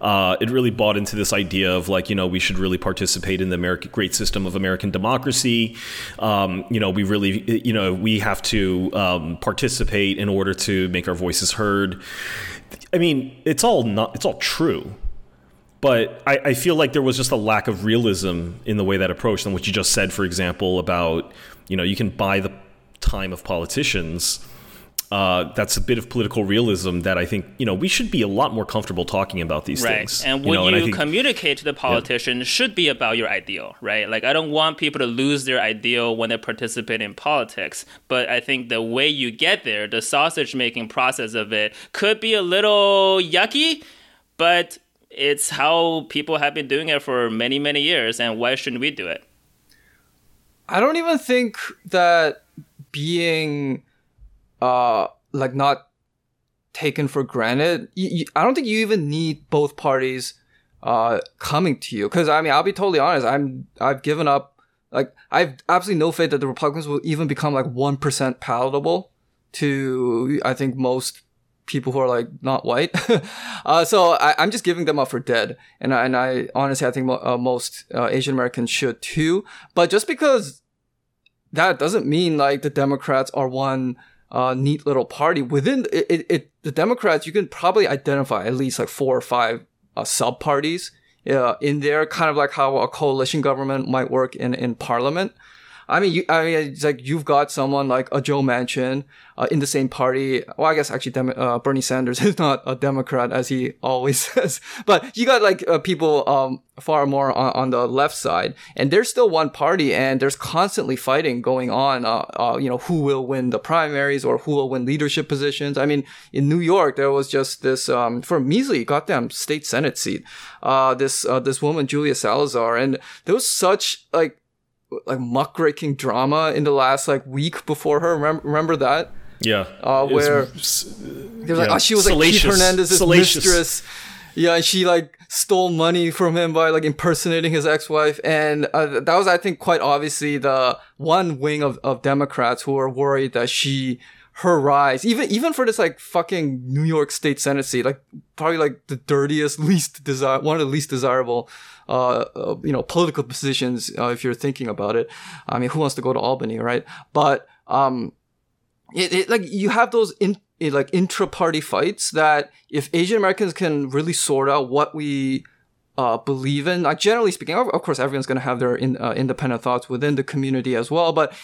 [SPEAKER 6] Uh, it really bought into this idea of like you know we should really participate in the American great system of American democracy. Um, you know we really you know we have to um, participate in order to make our voices heard. I mean it's all not it's all true, but I, I, feel like there was just a lack of realism in the way that approached and what you just said for example about you know you can buy the time of politicians uh, that's a bit of political realism that I think you know we should be a lot more comfortable talking about these
[SPEAKER 4] right.
[SPEAKER 6] things.
[SPEAKER 4] And what
[SPEAKER 6] you, know,
[SPEAKER 4] you
[SPEAKER 6] and think,
[SPEAKER 4] communicate to the politician yeah. should be about your ideal, right? Like I don't want people to lose their ideal when they participate in politics, but I think the way you get there, the sausage making process of it, could be a little yucky, but it's how people have been doing it for many many years, and why shouldn't we do it?
[SPEAKER 3] I don't even think that being uh like not taken for granted. You, you, I don't think you even need both parties uh coming to you because I mean I'll be totally honest. I'm I've given up. Like I've absolutely no faith that the Republicans will even become like one percent palatable to I think most people who are like not white. [LAUGHS] uh, so I, am just giving them up for dead, and I, and I honestly I think mo- uh, most uh, Asian Americans should too. But just because that doesn't mean like the Democrats are one uh, neat little party within it, it, it, the Democrats, you can probably identify at least like four or five uh, sub parties uh, in there, kind of like how a coalition government might work in, in parliament. I mean, you, I mean, it's like you've got someone like a Joe Manchin uh, in the same party. Well, I guess actually uh, Bernie Sanders [LAUGHS] is not a Democrat as he always [LAUGHS] says, but you got like uh, people um, far more on, on, the left side, and there's still one party, and there's constantly fighting going on. Uh, uh, you know, who will win the primaries or who will win leadership positions? I mean, in New York, there was just this um, for measly goddamn state senate seat. Uh, this this woman Julia Salazar, and there was such like like muckraking drama in the last like week before her. Remember, remember that?
[SPEAKER 6] Yeah.
[SPEAKER 3] Uh, where they was like, oh, she was salacious. like Keith Hernandez's salacious. mistress. Yeah, and she like stole money from him by like impersonating his ex-wife, and uh, that was, I think, quite obviously the one wing of, of Democrats who were worried that she her rise, even even for this like fucking New York State Senate seat, like probably like the dirtiest, least desire, one of the least desirable, uh, uh you know, political positions uh, if you're thinking about it. I mean, who wants to go to Albany, right? But um, it, it like you have those in like intra-party fights that if Asian Americans can really sort out what we uh, believe in. Like generally speaking, of, of course, everyone's going to have their in, uh, independent thoughts within the community as well. But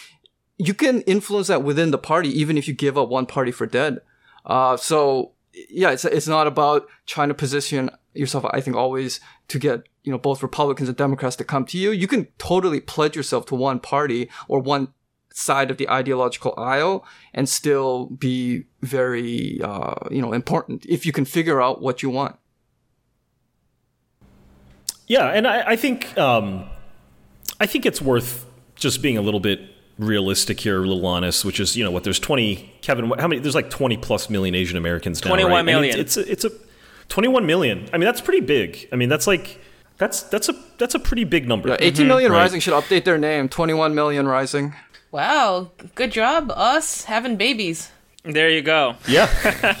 [SPEAKER 3] you can influence that within the party, even if you give up one party for dead. Uh, so yeah, it's it's not about trying to position yourself. I think always to get you know both Republicans and Democrats to come to you. You can totally pledge yourself to one party or one side of the ideological aisle and still be very uh, you know important if you can figure out what you want.
[SPEAKER 6] Yeah, and I, I think um, I think it's worth just being a little bit realistic here, a little honest, which is you know what there's 20 Kevin how many there's like 20 plus million Asian Americans now,
[SPEAKER 4] 21
[SPEAKER 6] right?
[SPEAKER 4] million.
[SPEAKER 6] it's, it's, a, it's a 21 million. I mean that's pretty big. I mean that's like that's that's a that's a pretty big number.
[SPEAKER 3] Yeah, 18 mm-hmm. million right. Rising should update their name. 21 million Rising.
[SPEAKER 5] Wow, good job us having babies.
[SPEAKER 4] There you go.
[SPEAKER 6] Yeah,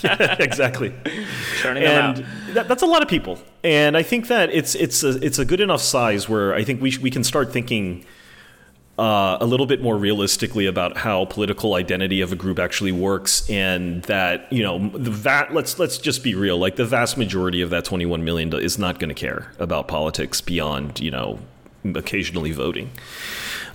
[SPEAKER 6] yeah [LAUGHS] [LAUGHS] exactly.
[SPEAKER 4] Turning
[SPEAKER 6] and that, that's a lot of people, and I think that it's it's a, it's a good enough size where I think we sh- we can start thinking uh, a little bit more realistically about how political identity of a group actually works, and that you know the va- let's let's just be real, like the vast majority of that 21 million is not going to care about politics beyond you know occasionally voting.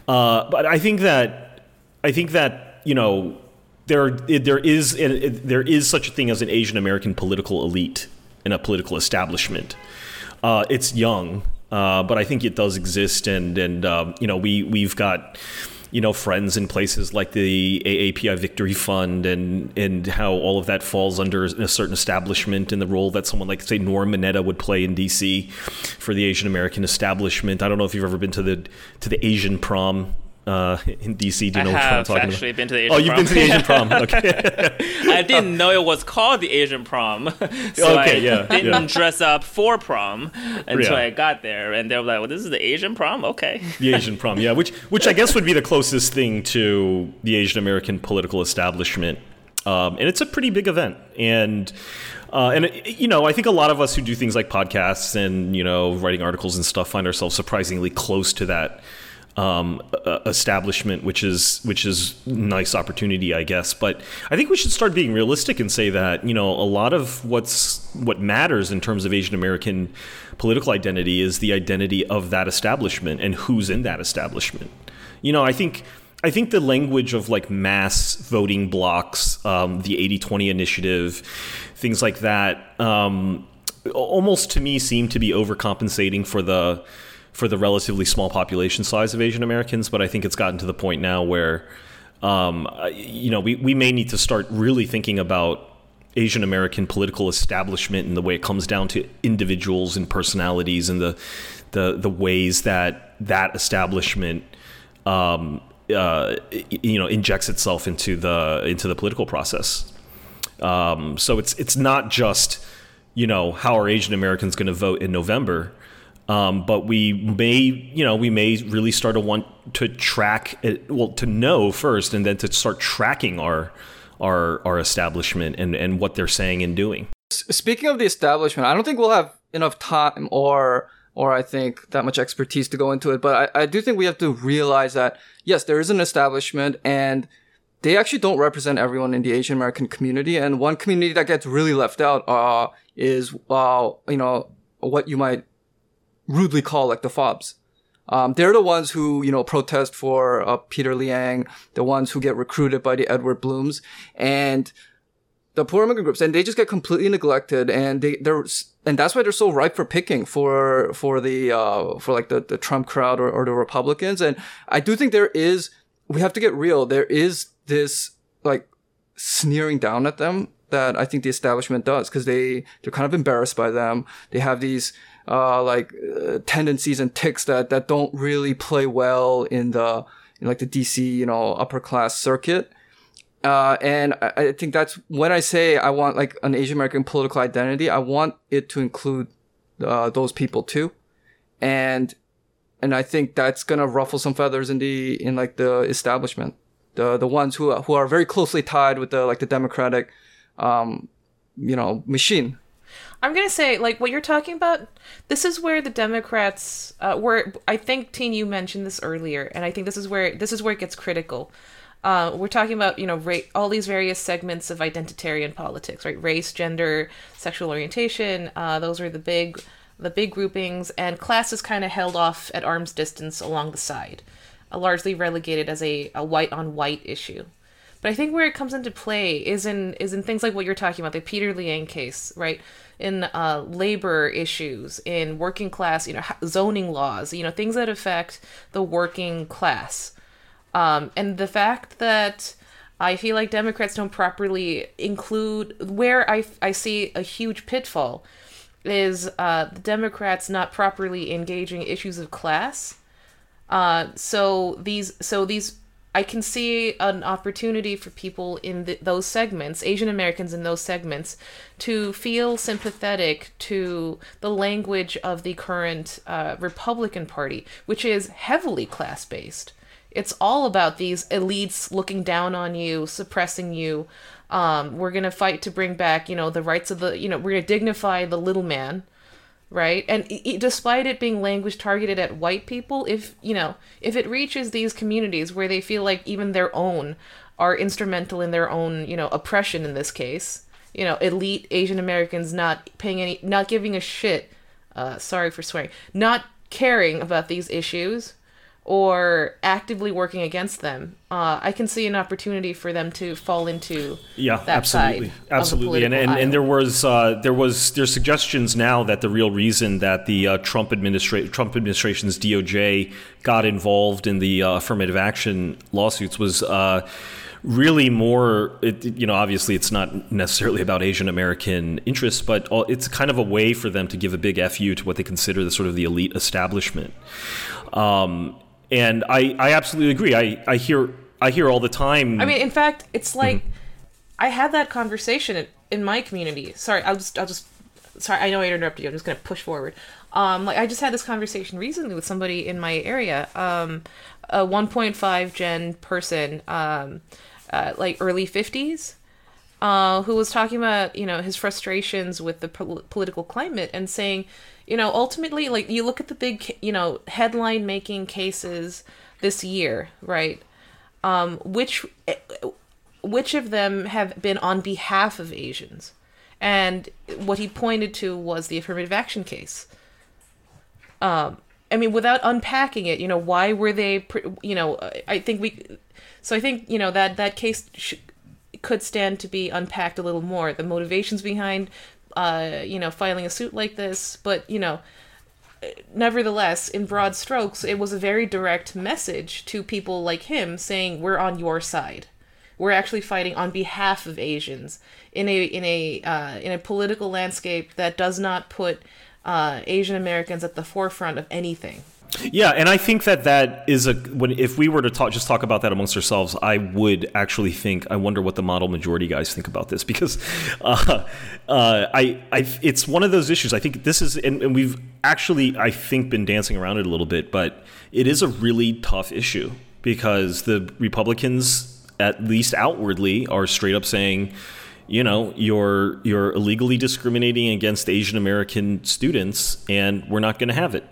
[SPEAKER 6] Uh, but I think that I think that you know there there is there is such a thing as an Asian American political elite and a political establishment. Uh, it's young, uh, but I think it does exist, and and um, you know we we've got you know friends in places like the AAPI Victory Fund and and how all of that falls under a certain establishment and the role that someone like say Norm Mineta would play in DC for the Asian American establishment. I don't know if you've ever been to the to the Asian prom uh, in DC. Do you
[SPEAKER 4] I
[SPEAKER 6] know
[SPEAKER 4] have
[SPEAKER 6] which one I'm talking
[SPEAKER 4] actually
[SPEAKER 6] about?
[SPEAKER 4] been to the Asian
[SPEAKER 6] oh, you've
[SPEAKER 4] prom.
[SPEAKER 6] been to the Asian prom. [LAUGHS] Okay.
[SPEAKER 4] I didn't know it was called the Asian prom, [LAUGHS] so I
[SPEAKER 6] yeah,
[SPEAKER 4] didn't
[SPEAKER 6] yeah.
[SPEAKER 4] dress up for prom until
[SPEAKER 6] Yeah.
[SPEAKER 4] I got there, and they were like, "Well, this is the Asian prom, okay."
[SPEAKER 6] the Asian prom, yeah, which which I guess would be the closest thing to the Asian American political establishment, um, and it's a pretty big event, and. Uh, and you know, I think a lot of us who do things like podcasts and you know writing articles and stuff find ourselves surprisingly close to that um, establishment, which is which is nice opportunity, I guess. But I think we should start being realistic and say that you know a lot of what's what matters in terms of Asian American political identity is the identity of that establishment and who's in that establishment. You know, I think. I think the language of like mass voting blocks, um, the 80 20 initiative, things like that, um, almost to me seem to be overcompensating for the for the relatively small population size of Asian Americans. But I think it's gotten to the point now where, um, you know, we, we may need to start really thinking about Asian American political establishment and the way it comes down to individuals and personalities and the the the ways that that establishment um, uh, you know injects itself into the into the political process. Um, so it's it's not just you know how are Asian Americans going to vote in November, um, but we may you know we may really start to want to track it, well to know first and then to start tracking our our our establishment and and what they're saying and doing.
[SPEAKER 3] Speaking of the establishment, I don't think we'll have enough time or or I think that much expertise to go into it. But I, I do think we have to realize that yes, there is an establishment and they actually don't represent everyone in the Asian American community. And one community that gets really left out uh, is uh, you know what you might rudely call like the fobs. Um, they're the ones who, you know, protest for uh, Peter Liang, the ones who get recruited by the Edward Blums, and the poor immigrant groups, and they just get completely neglected, and they they're and that's why they're so ripe for picking for for the uh, for like the, the Trump crowd or, or the Republicans. And I do think there is we have to get real. There is this like sneering down at them that I think the establishment does because they they're kind of embarrassed by them. They have these uh, like uh, tendencies and ticks that that don't really play well in the in like the DC you know upper class circuit. Uh, and I, I think that's when I say I want like an Asian American political identity, I want it to include uh, those people too, and and I think that's gonna ruffle some feathers in the in like the establishment. the the ones who who are very closely tied with the like the Democratic, um, you know, machine.
[SPEAKER 5] I'm gonna say like what you're talking about. This is where the Democrats, uh, where I think Tien you mentioned this earlier, and I think this is where this is where it gets critical. Uh, we're talking about you know ra- all these various segments of identitarian politics, right? Race, gender, sexual orientation. Uh, those are the big the big groupings, and class is kind of held off at arm's distance along the side, largely relegated as a, a white on white issue. But I think where it comes into play is in is in things like what you're talking about, the Peter Liang case, right? In uh, labor issues, in working class, you know, zoning laws, you know, things that affect the working class, um, and the fact that I feel like Democrats don't properly include where I I see a huge pitfall is uh, the Democrats not properly engaging issues of class. Uh, so these, so these, I can see an opportunity for people in the, those segments, Asian Americans in those segments, to feel sympathetic to the language of the current uh, Republican Party, which is heavily class based. It's all about these elites looking down on you, suppressing you, um, we're gonna fight to bring back, you know, the rights of the, you know, we're gonna dignify the little man, right? And it, despite it being language targeted at white people, if you know, if it reaches these communities where they feel like even their own are instrumental in their own, you know, oppression in this case, you know, elite Asian Americans not paying any, not giving a shit. Uh, sorry for swearing, not caring about these issues or actively working against them, uh, I can see an opportunity for them to fall into
[SPEAKER 6] yeah,
[SPEAKER 5] that
[SPEAKER 6] absolutely,
[SPEAKER 5] side
[SPEAKER 6] absolutely, and and, and there was uh, there was there's suggestions now that the real reason that the uh, Trump administration Trump administration's DOJ got involved in the uh, affirmative action lawsuits was uh, really more it, you know obviously it's not necessarily about asian american interests but it's kind of a way for them to give a big fu to what they consider the sort of the elite establishment. Um, and I, I absolutely agree. I, I hear I hear all the time.
[SPEAKER 5] I mean, in fact, it's like mm-hmm. I had that conversation in, in, my community. Sorry, I'll just I'll just sorry. I know I interrupted you. I'm just gonna push forward. Um, like I just had this conversation recently with somebody in my area. Um, a 1.5 gen person, um, uh, like early 50s. Uh, who was talking about you know his frustrations with the po- political climate and saying you know, ultimately, like you look at the big, you know, headline making cases this year, right? Um, which which of them have been on behalf of Asians? And what he pointed to was the affirmative action case. Um, I mean, without unpacking it, you know, why were they? You know, I think we. So I think you know that that case sh- could stand to be unpacked a little more. The motivations behind uh, you know, filing a suit like this, but you know, nevertheless, in broad strokes, it was a very direct message to people like him saying, "We're on your side. We're actually fighting on behalf of Asians in a in a uh, in a political landscape that does not put uh, Asian Americans at the forefront of anything."
[SPEAKER 6] Yeah, and I think that that is a when if we were to talk just talk about that amongst ourselves, I would actually think I wonder what the model majority guys think about this [LAUGHS] because uh, uh, I I it's one of those issues. I think this is and, and we've actually I think been dancing around it a little bit, but it is a really tough issue because the Republicans, at least outwardly, are straight up saying you know you're you're illegally discriminating against Asian American students, and we're not going to have it.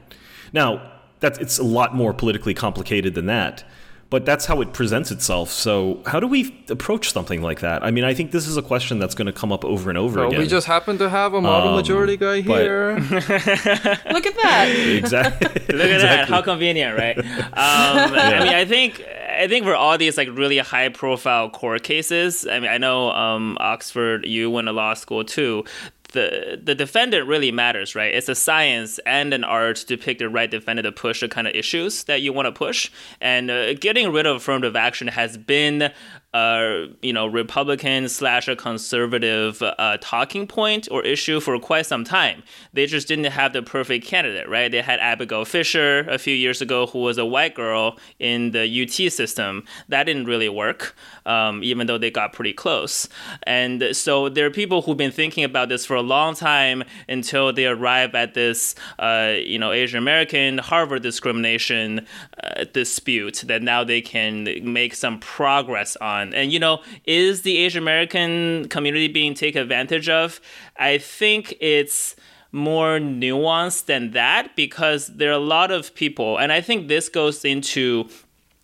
[SPEAKER 6] Now, that it's a lot more politically complicated than that but that's how it presents itself. So, how do we approach something like that? I mean, I think this is a question that's going to come up over and over well, again.
[SPEAKER 3] We just happen to have a model um, majority guy here. [LAUGHS]
[SPEAKER 5] Look at that!
[SPEAKER 6] Exactly. [LAUGHS]
[SPEAKER 4] Look at exactly. that! How convenient, right? Um, [LAUGHS] yeah. I mean, I think I think for all these like really high profile court cases, I mean, I know um, Oxford, you went to law school too the the defendant really matters, right? It's a science and an art to pick the right defendant to push the kind of issues that you want to push. And uh, getting rid of affirmative action has been a you know Republican slash a conservative uh, talking point or issue for quite some time. They just didn't have the perfect candidate, right? They had Abigail Fisher a few years ago, who was a white girl in the UT system. That didn't really work, um, even though they got pretty close. And so there are people who've been thinking about this for a long time until they arrive at this, uh, you know, Asian American Harvard discrimination uh, dispute that now they can make some progress on. And you know, is the Asian American community being taken advantage of? I think it's more nuanced than that because there are a lot of people, and I think this goes into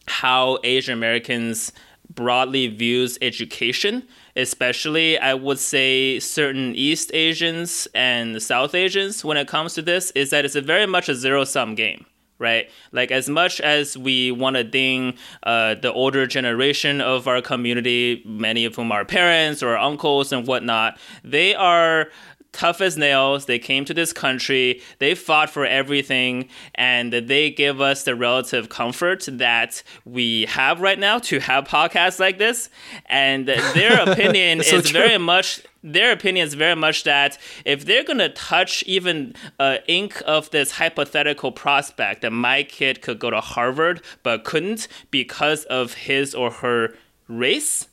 [SPEAKER 4] how Asian Americans broadly views education especially I would say certain East Asians and South Asians when it comes to this is that it's a very much a zero sum game right? Like as much as we want to ding uh, the older generation of our community, many of whom are parents or uncles and whatnot, they are tough as nails. They came to this country, they fought for everything, and they give us the relative comfort that we have right now to have podcasts like this. And their [LAUGHS] opinion so is true. very much their opinion is very much that if they're going to touch even uh, ink of this hypothetical prospect that my kid could go to Harvard but couldn't because of his or her race,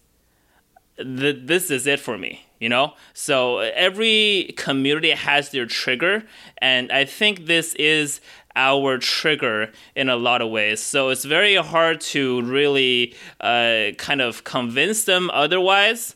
[SPEAKER 4] th- this is it for me you know? So every community has their trigger and i think this is our trigger in a lot of ways. So it's very hard to really uh, kind of convince them otherwise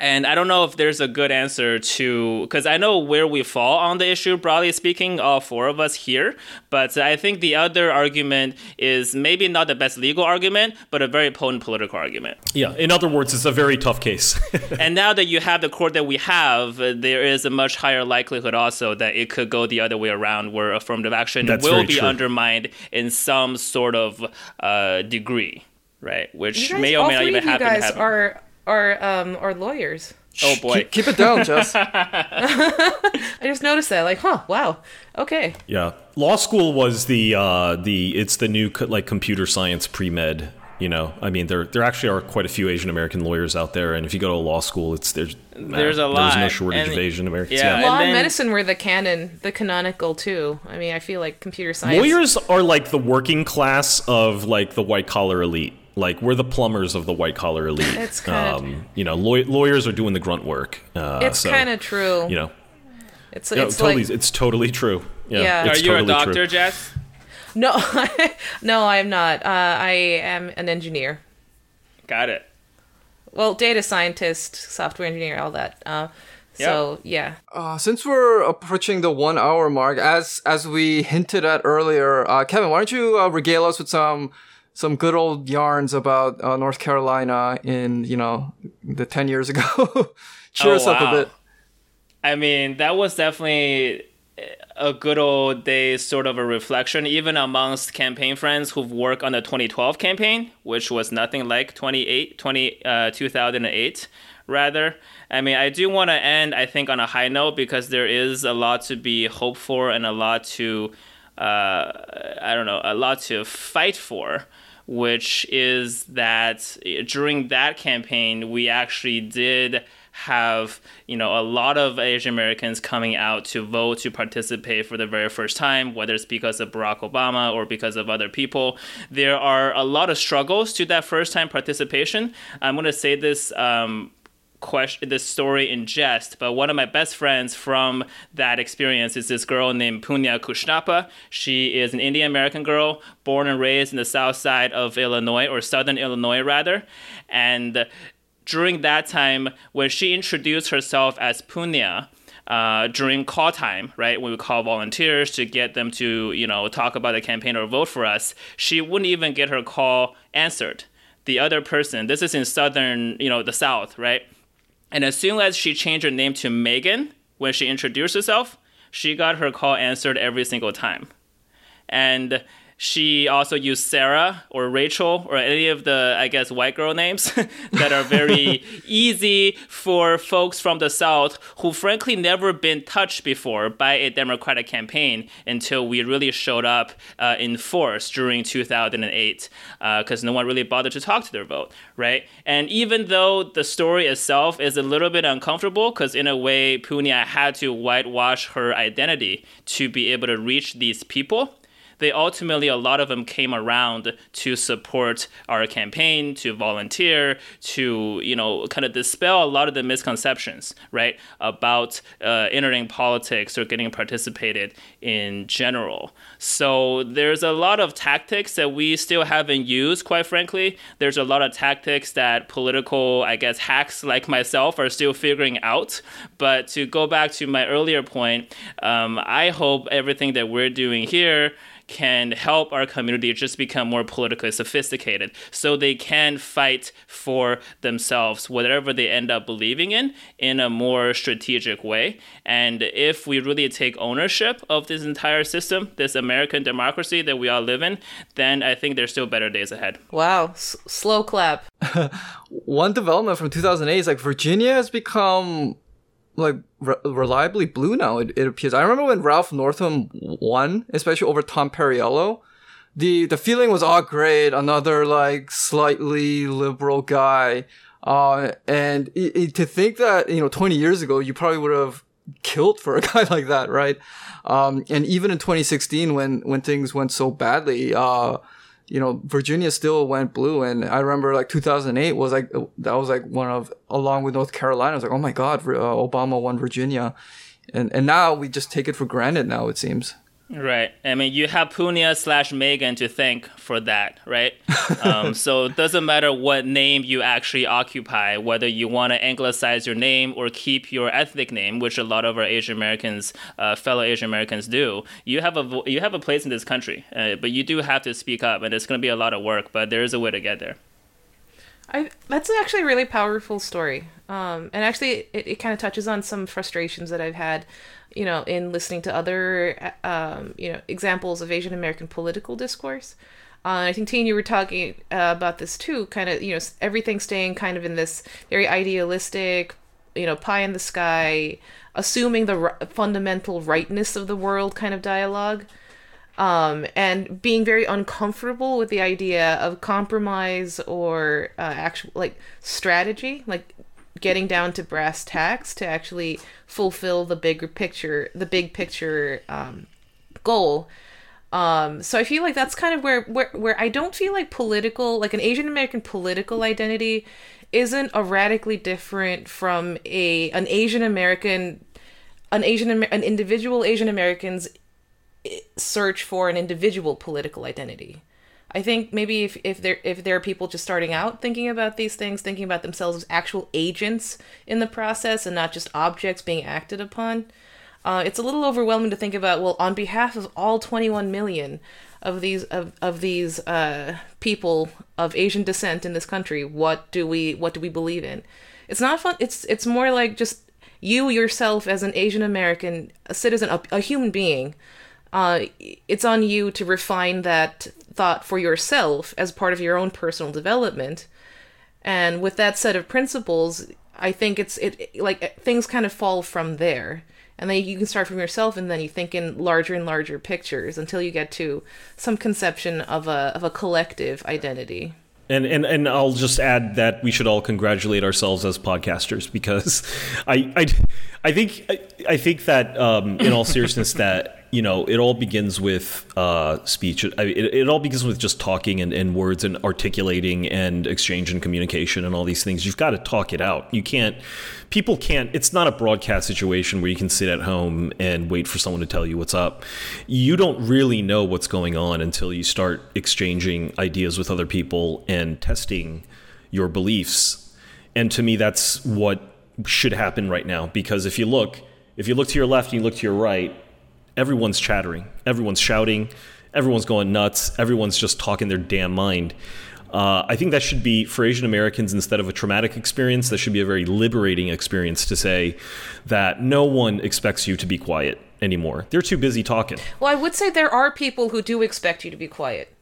[SPEAKER 4] and I don't know if there's a good answer to because I know where we fall on the issue, broadly speaking, all four of us here. But I think the other argument is maybe not the best legal argument, but a very potent political argument.
[SPEAKER 6] Yeah, in other words, it's a very tough case. [LAUGHS]
[SPEAKER 4] and now that you have the court that we have, there is a much higher likelihood also that it could go the other way around, where affirmative action That's will be true. undermined in some sort of uh, degree right? Which may or may not even happen.
[SPEAKER 5] You guys are are um are lawyers.
[SPEAKER 4] Oh boy,
[SPEAKER 3] keep, keep it down, Jess. [LAUGHS] [LAUGHS]
[SPEAKER 5] I just noticed that, like, huh, wow, okay.
[SPEAKER 6] Yeah, law school was the uh, the it's the new like computer science pre med. You know, I mean, there there actually are quite a few Asian American lawyers out there, and if you go to a law school, it's there's
[SPEAKER 4] there's a lot.
[SPEAKER 6] There's no shortage and, of Asian Americans.
[SPEAKER 5] Yeah, yeah. law and, then, medicine were the canon, the canonical too. I mean, I feel like computer science.
[SPEAKER 6] Lawyers are like the working class of like the white collar elite. Like we're the plumbers of the white collar elite.
[SPEAKER 5] It's kind
[SPEAKER 6] um, of you know law- lawyers are doing the grunt work. Uh,
[SPEAKER 5] it's
[SPEAKER 6] so,
[SPEAKER 5] kind of true.
[SPEAKER 6] You know,
[SPEAKER 5] it's, it's
[SPEAKER 6] totally
[SPEAKER 5] like,
[SPEAKER 6] it's totally true. Yeah,
[SPEAKER 5] yeah.
[SPEAKER 4] are you
[SPEAKER 6] totally
[SPEAKER 4] a doctor,
[SPEAKER 6] true.
[SPEAKER 4] Jess?
[SPEAKER 5] No, [LAUGHS] no, I'm not. Uh, I am an engineer.
[SPEAKER 4] Got it.
[SPEAKER 5] Well, data scientist, software engineer, all that. Uh, so yeah.
[SPEAKER 3] Uh, since we're approaching the one hour mark, as as we hinted at earlier, uh, Kevin, why don't you uh, regale us with some some good old yarns about uh, North Carolina in you know the ten years ago. [LAUGHS] Cheer oh, us up a bit.
[SPEAKER 4] I mean, that was definitely a good old day sort of a reflection, even amongst campaign friends who've worked on the 2012 campaign, which was nothing like 28, 20, uh, 2008, rather. I mean, I do want to end, I think, on a high note because there is a lot to be hoped for and a lot to, uh, I don't know, a lot to fight for which is that during that campaign, we actually did have you know a lot of Asian Americans coming out to vote to participate for the very first time, whether it's because of Barack Obama or because of other people. There are a lot of struggles to that first time participation. I'm going to say this um, question this story in jest, but one of my best friends from that experience is this girl named Punya Kushnapa. She is an Indian American girl born and raised in the south side of Illinois, or southern Illinois rather. And during that time, when she introduced herself as Punya, uh, during call time, right, when we call volunteers to get them to, you know, talk about the campaign or vote for us, she wouldn't even get her call answered. The other person, this is in southern, you know, the South, right? And as soon as she changed her name to Megan when she introduced herself, she got her call answered every single time. And she also used Sarah or Rachel or any of the, I guess, white girl names [LAUGHS] that are very [LAUGHS] easy for folks from the South who, frankly, never been touched before by a Democratic campaign until we really showed up uh, in force during 2008, because uh, no one really bothered to talk to their vote, right? And even though the story itself is a little bit uncomfortable, because in a way, Punya had to whitewash her identity to be able to reach these people they ultimately a lot of them came around to support our campaign, to volunteer, to you know kind of dispel a lot of the misconceptions, right, about uh, entering politics or getting participated in general. So there's a lot of tactics that we still haven't used, quite frankly. There's a lot of tactics that political, I guess, hacks like myself are still figuring out. But to go back to my earlier point, um, I hope everything that we're doing here can help our community just become more politically sophisticated so they can fight for themselves, whatever they end up believing in, in a more strategic way. And if we really take ownership of this entire system, this American democracy that we all live in, then I think there's still better days ahead.
[SPEAKER 5] Wow, S- slow clap. [LAUGHS]
[SPEAKER 3] One development from 2008 is like Virginia has become like re- reliably blue now. It, it appears. I remember when Ralph Northam won, especially over Tom Perriello. The the feeling was, oh great, another like slightly liberal guy. Uh, and it, it, to think that you know 20 years ago you probably would have killed for a [LAUGHS] guy like that, right? Um, and even in 2016 when when things went so badly, uh, you know, Virginia still went blue. And I remember like 2008 was like, that was like one of, along with North Carolina, I was like, oh my God, uh, Obama won Virginia. And, and now we just take it for granted now, it seems.
[SPEAKER 4] Right. I mean, you have Punya slash Megan to thank for that, right? [LAUGHS] um, so it doesn't matter what name you actually occupy, whether you want to anglicize your name or keep your ethnic name, which a lot of our Asian Americans, uh, fellow Asian Americans, do. You have a you have a place in this country, uh, but you do have to speak up, and it's going to be a lot of work. But there is a way to get there.
[SPEAKER 5] I that's actually a really powerful story. Um, and actually, it, it kind of touches on some frustrations that I've had you know, in listening to other, um, you know, examples of Asian American political discourse. Uh, I think, Tien, you were talking uh, about this too, kind of, you know, everything staying kind of in this very idealistic, you know, pie in the sky, assuming the r- fundamental rightness of the world kind of dialogue. Um, and being very uncomfortable with the idea of compromise or uh, actual like strategy, like getting down to brass tacks to actually fulfill the bigger picture, the big picture um, goal. Um, so I feel like that's kind of where, where where I don't feel like political, like an Asian American political identity, isn't a radically different from a an Asian American, an Asian an individual Asian American's search for an individual political identity. I think maybe if, if there if there are people just starting out thinking about these things, thinking about themselves as actual agents in the process and not just objects being acted upon, uh, it's a little overwhelming to think about. Well, on behalf of all 21 million of these of, of these uh, people of Asian descent in this country, what do we what do we believe in? It's not fun. It's it's more like just you yourself as an Asian American, a citizen, a, a human being. Uh, it's on you to refine that thought for yourself as part of your own personal development. And with that set of principles, I think it's it like things kind of fall from there. And then you can start from yourself and then you think in larger and larger pictures until you get to some conception of a of a collective identity.
[SPEAKER 6] And, and and I'll just add that we should all congratulate ourselves as podcasters because [LAUGHS] I I, I think I, I think that um, in all seriousness that you know, it all begins with uh, speech. I it, it, all begins with just talking and, and, words and articulating and exchange and communication and all these things. You've got to talk it out. You can't, people can't, it's not a broadcast situation where you can sit at home and wait for someone to tell you what's up. You don't really know what's going on until you start exchanging ideas with other people and testing your beliefs. And to me, that's what should happen right now. Because if you look, if you look to your left and you look to your right, everyone's chattering, everyone's shouting, everyone's going nuts, everyone's just talking their damn mind. Uh, I think that should be for Asian Americans instead of a traumatic experience. That should be a very liberating experience to say that no one expects you to be quiet anymore. They're too busy talking.
[SPEAKER 5] Well, I would say there are people who do expect you to be quiet,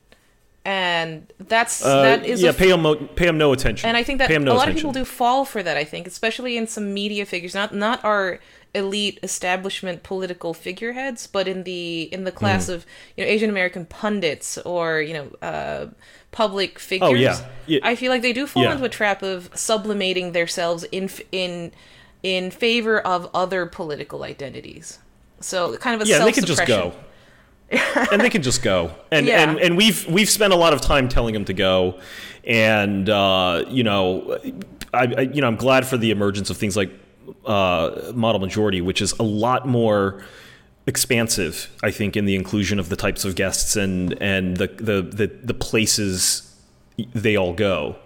[SPEAKER 5] and that's
[SPEAKER 6] Uh,
[SPEAKER 5] that is
[SPEAKER 6] yeah,
[SPEAKER 5] a
[SPEAKER 6] pay them mo- pay 'em no attention.
[SPEAKER 5] and I think that
[SPEAKER 6] no
[SPEAKER 5] a lot
[SPEAKER 6] attention.
[SPEAKER 5] of people do fall for that. I think, especially in some media figures, not not our elite establishment political figureheads, but in the in the class
[SPEAKER 6] Mm.
[SPEAKER 5] of you know Asian American pundits or you know uh, public figures.
[SPEAKER 6] Oh, yeah. Yeah.
[SPEAKER 5] I feel like they do fall
[SPEAKER 6] Yeah.
[SPEAKER 5] into a trap of sublimating themselves in in in favor of other political identities. So kind of a
[SPEAKER 6] yeah, they can just go. And they can just go. And,
[SPEAKER 5] Yeah.
[SPEAKER 6] and and we've we've spent a lot of time telling them to go, and uh, you know, I, I you know I'm glad for the emergence of things like uh, model majority, which is a lot more expansive, I think, in the inclusion of the types of guests and and the the the, the places they all go.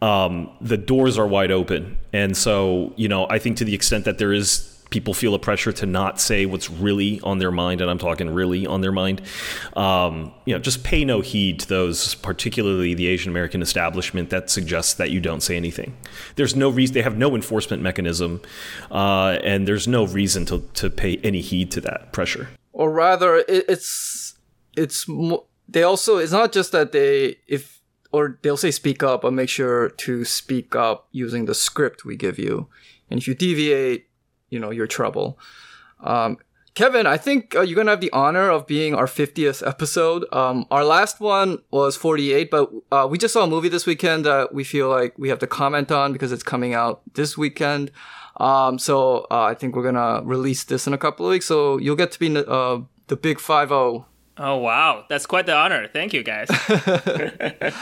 [SPEAKER 6] Um, the doors are wide open, and so you know, I think to the extent that there is people feel a pressure to not say what's really on their mind, and I'm talking really on their mind. Um, you know, just pay no heed to those, particularly the Asian American establishment that suggests that you don't say anything. There's no reason; they have no enforcement mechanism, uh, and there's no reason to to pay any heed to that pressure.
[SPEAKER 3] or rather it, it's it's mo- they also it's not just that they if or they'll say speak up but make sure to speak up using the script we give you and if you deviate you know you're trouble um, kevin i think uh, you're gonna have the honor of being our 50th episode um, our last one was 48 but uh, we just saw a movie this weekend that we feel like we have to comment on because it's coming out this weekend um, so uh, I think we're gonna release this in a couple of weeks. So you'll get to be uh, the big five zero.
[SPEAKER 4] Oh wow, that's quite the honor. Thank you guys. [LAUGHS]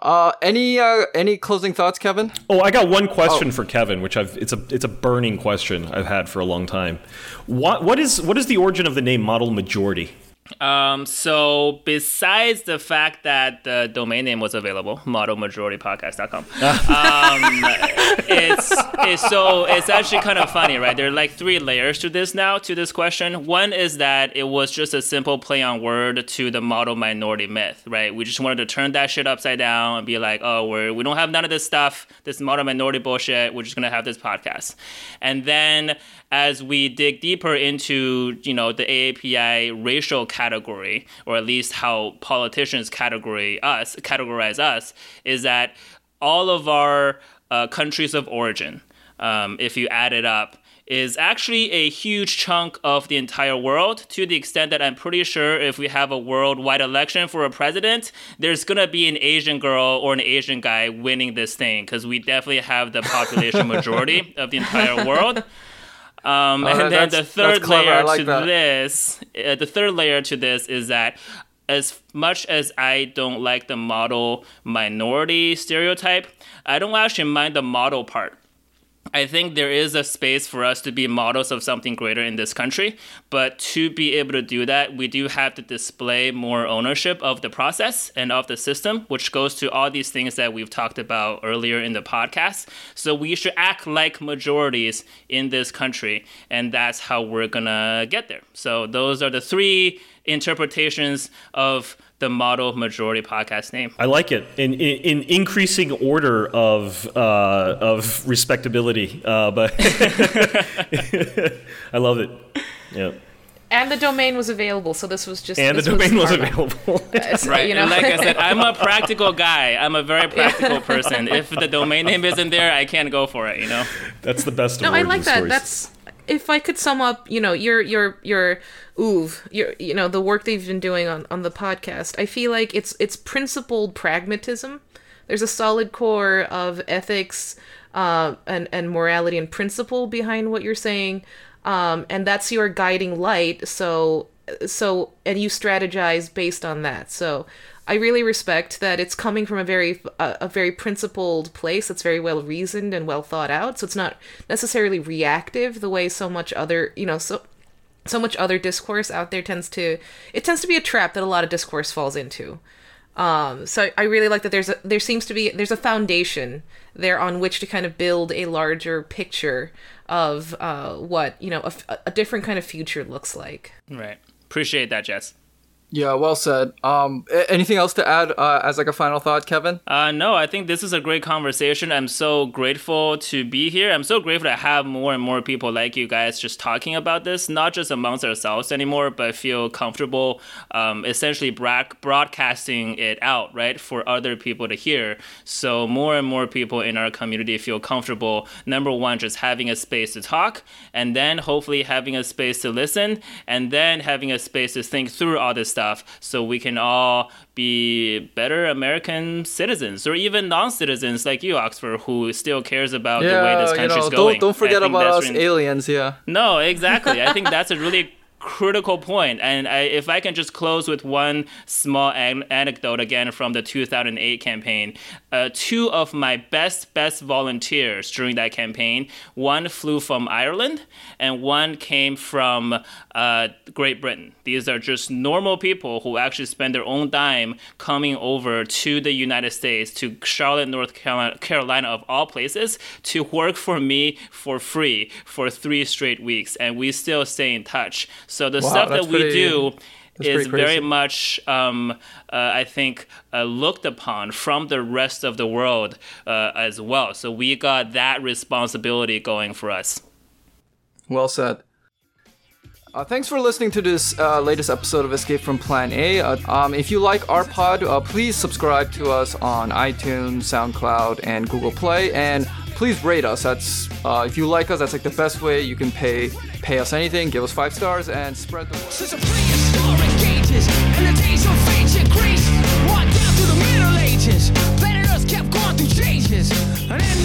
[SPEAKER 3] Uh, any uh, any closing thoughts, Kevin?
[SPEAKER 6] Oh, I got one question for Kevin, which I've it's a it's a burning question I've had for a long time. What what is what is the origin of the name Model Majority?
[SPEAKER 4] Um, so besides the fact that the domain name was available, modelmajoritypodcast.com, [LAUGHS] um, it's, it's so it's actually kind of funny, right? There are like three layers to this now to this question. One is that it was just a simple play on word to the model minority myth, right? We just wanted to turn that shit upside down and be like, oh, we're we don't have none of this stuff, this model minority bullshit. We're just gonna have this podcast, and then as we dig deeper into you know the AAPI racial category, or at least how politicians category us categorize us, is that all of our uh, countries of origin, um, if you add it up, is actually a huge chunk of the entire world to the extent that I'm pretty sure if we have a worldwide election for a president, there's gonna be an Asian girl or an Asian guy winning this thing because we definitely have the population majority [LAUGHS] of the entire world. Um,
[SPEAKER 3] Oh,
[SPEAKER 4] and then the third layer
[SPEAKER 3] like
[SPEAKER 4] to
[SPEAKER 3] that.
[SPEAKER 4] this, uh, the third layer to this is that as much as I don't like the model minority stereotype, I don't actually mind the model part. I think there is a space for us to be models of something greater in this country, but to be able to do that, we do have to display more ownership of the process and of the system, which goes to all these things that we've talked about earlier in the podcast. So we should act like majorities in this country, and that's how we're gonna get there. So those are the three interpretations of the model majority podcast name.
[SPEAKER 6] I like it in in, in increasing order of uh, of respectability, uh, but [LAUGHS] I love it. Yeah,
[SPEAKER 5] And the domain was available, so this was just
[SPEAKER 6] and the domain was
[SPEAKER 5] part of it.
[SPEAKER 6] available. [LAUGHS]
[SPEAKER 4] Right.
[SPEAKER 5] You know,
[SPEAKER 4] and like I said, I'm a [LAUGHS] practical guy. I'm a very practical person. If the domain name isn't there, I can't go for it, you know?
[SPEAKER 6] That's the best.
[SPEAKER 5] no, I like that.
[SPEAKER 6] stories.
[SPEAKER 5] That's if I could sum up, you know, your your your oov, your you know the work they've been doing on on the podcast. I feel like it's it's principled pragmatism. There's a solid core of ethics uh, and and morality and principle behind what you're saying, um, and that's your guiding light. So so and you strategize based on that. So I really respect that it's coming from a very a, very principled place. It's very well reasoned and well thought out. So it's not necessarily reactive the way so much other you know so so much other discourse out there tends to it tends to be a trap that a lot of discourse falls into. Um, so I really like that there's a there seems to be there's a foundation there on which to kind of build a larger picture of uh, what you know a, a different kind of future looks like.
[SPEAKER 4] Right. Appreciate that, Jess.
[SPEAKER 3] Yeah, well said. Um, anything else to add uh, as like a final thought, Kevin?
[SPEAKER 4] Uh, no, I think this is a great conversation. I'm so grateful to be here. I'm so grateful to have more and more people like you guys just talking about this, not just amongst ourselves anymore, but feel comfortable um, essentially bra- broadcasting it out, right, for other people to hear. So more and more people in our community feel comfortable, number one, just having a space to talk, and then hopefully having a space to listen, and then having a space to think through all this stuff so we can all be better American citizens or even non-citizens like you, Oxford, who still cares about the way this
[SPEAKER 3] you
[SPEAKER 4] country's
[SPEAKER 3] know,
[SPEAKER 4] going.
[SPEAKER 3] don't don't forget about us
[SPEAKER 4] really-
[SPEAKER 3] aliens. Yeah.
[SPEAKER 4] no, exactly. I think that's a [LAUGHS] really critical point. And I, if I can just close with one small an- anecdote again from the 2008 campaign, uh, two of my best best volunteers during that campaign, one flew from Ireland and one came from uh, Great Britain. These are just normal people who actually spend their own dime coming over to the United States, to Charlotte, North Carolina, of all places, to work for me for free for three straight weeks. And we still stay in touch. So the
[SPEAKER 3] Wow,
[SPEAKER 4] stuff that we
[SPEAKER 3] pretty-
[SPEAKER 4] do
[SPEAKER 3] that's
[SPEAKER 4] is very much, um, uh, I think, uh, looked upon from the rest of the world uh, as well. So we got that responsibility going for us.
[SPEAKER 3] Well said. Uh, thanks for listening to this uh, latest episode of Escape from Plan A. Uh, um, if you like our pod, uh, please subscribe to us on iTunes, SoundCloud, and Google Play, and please rate us. That's uh, if you like us, that's like the best way you can pay pay us anything. Give us five stars and spread the word.
[SPEAKER 7] And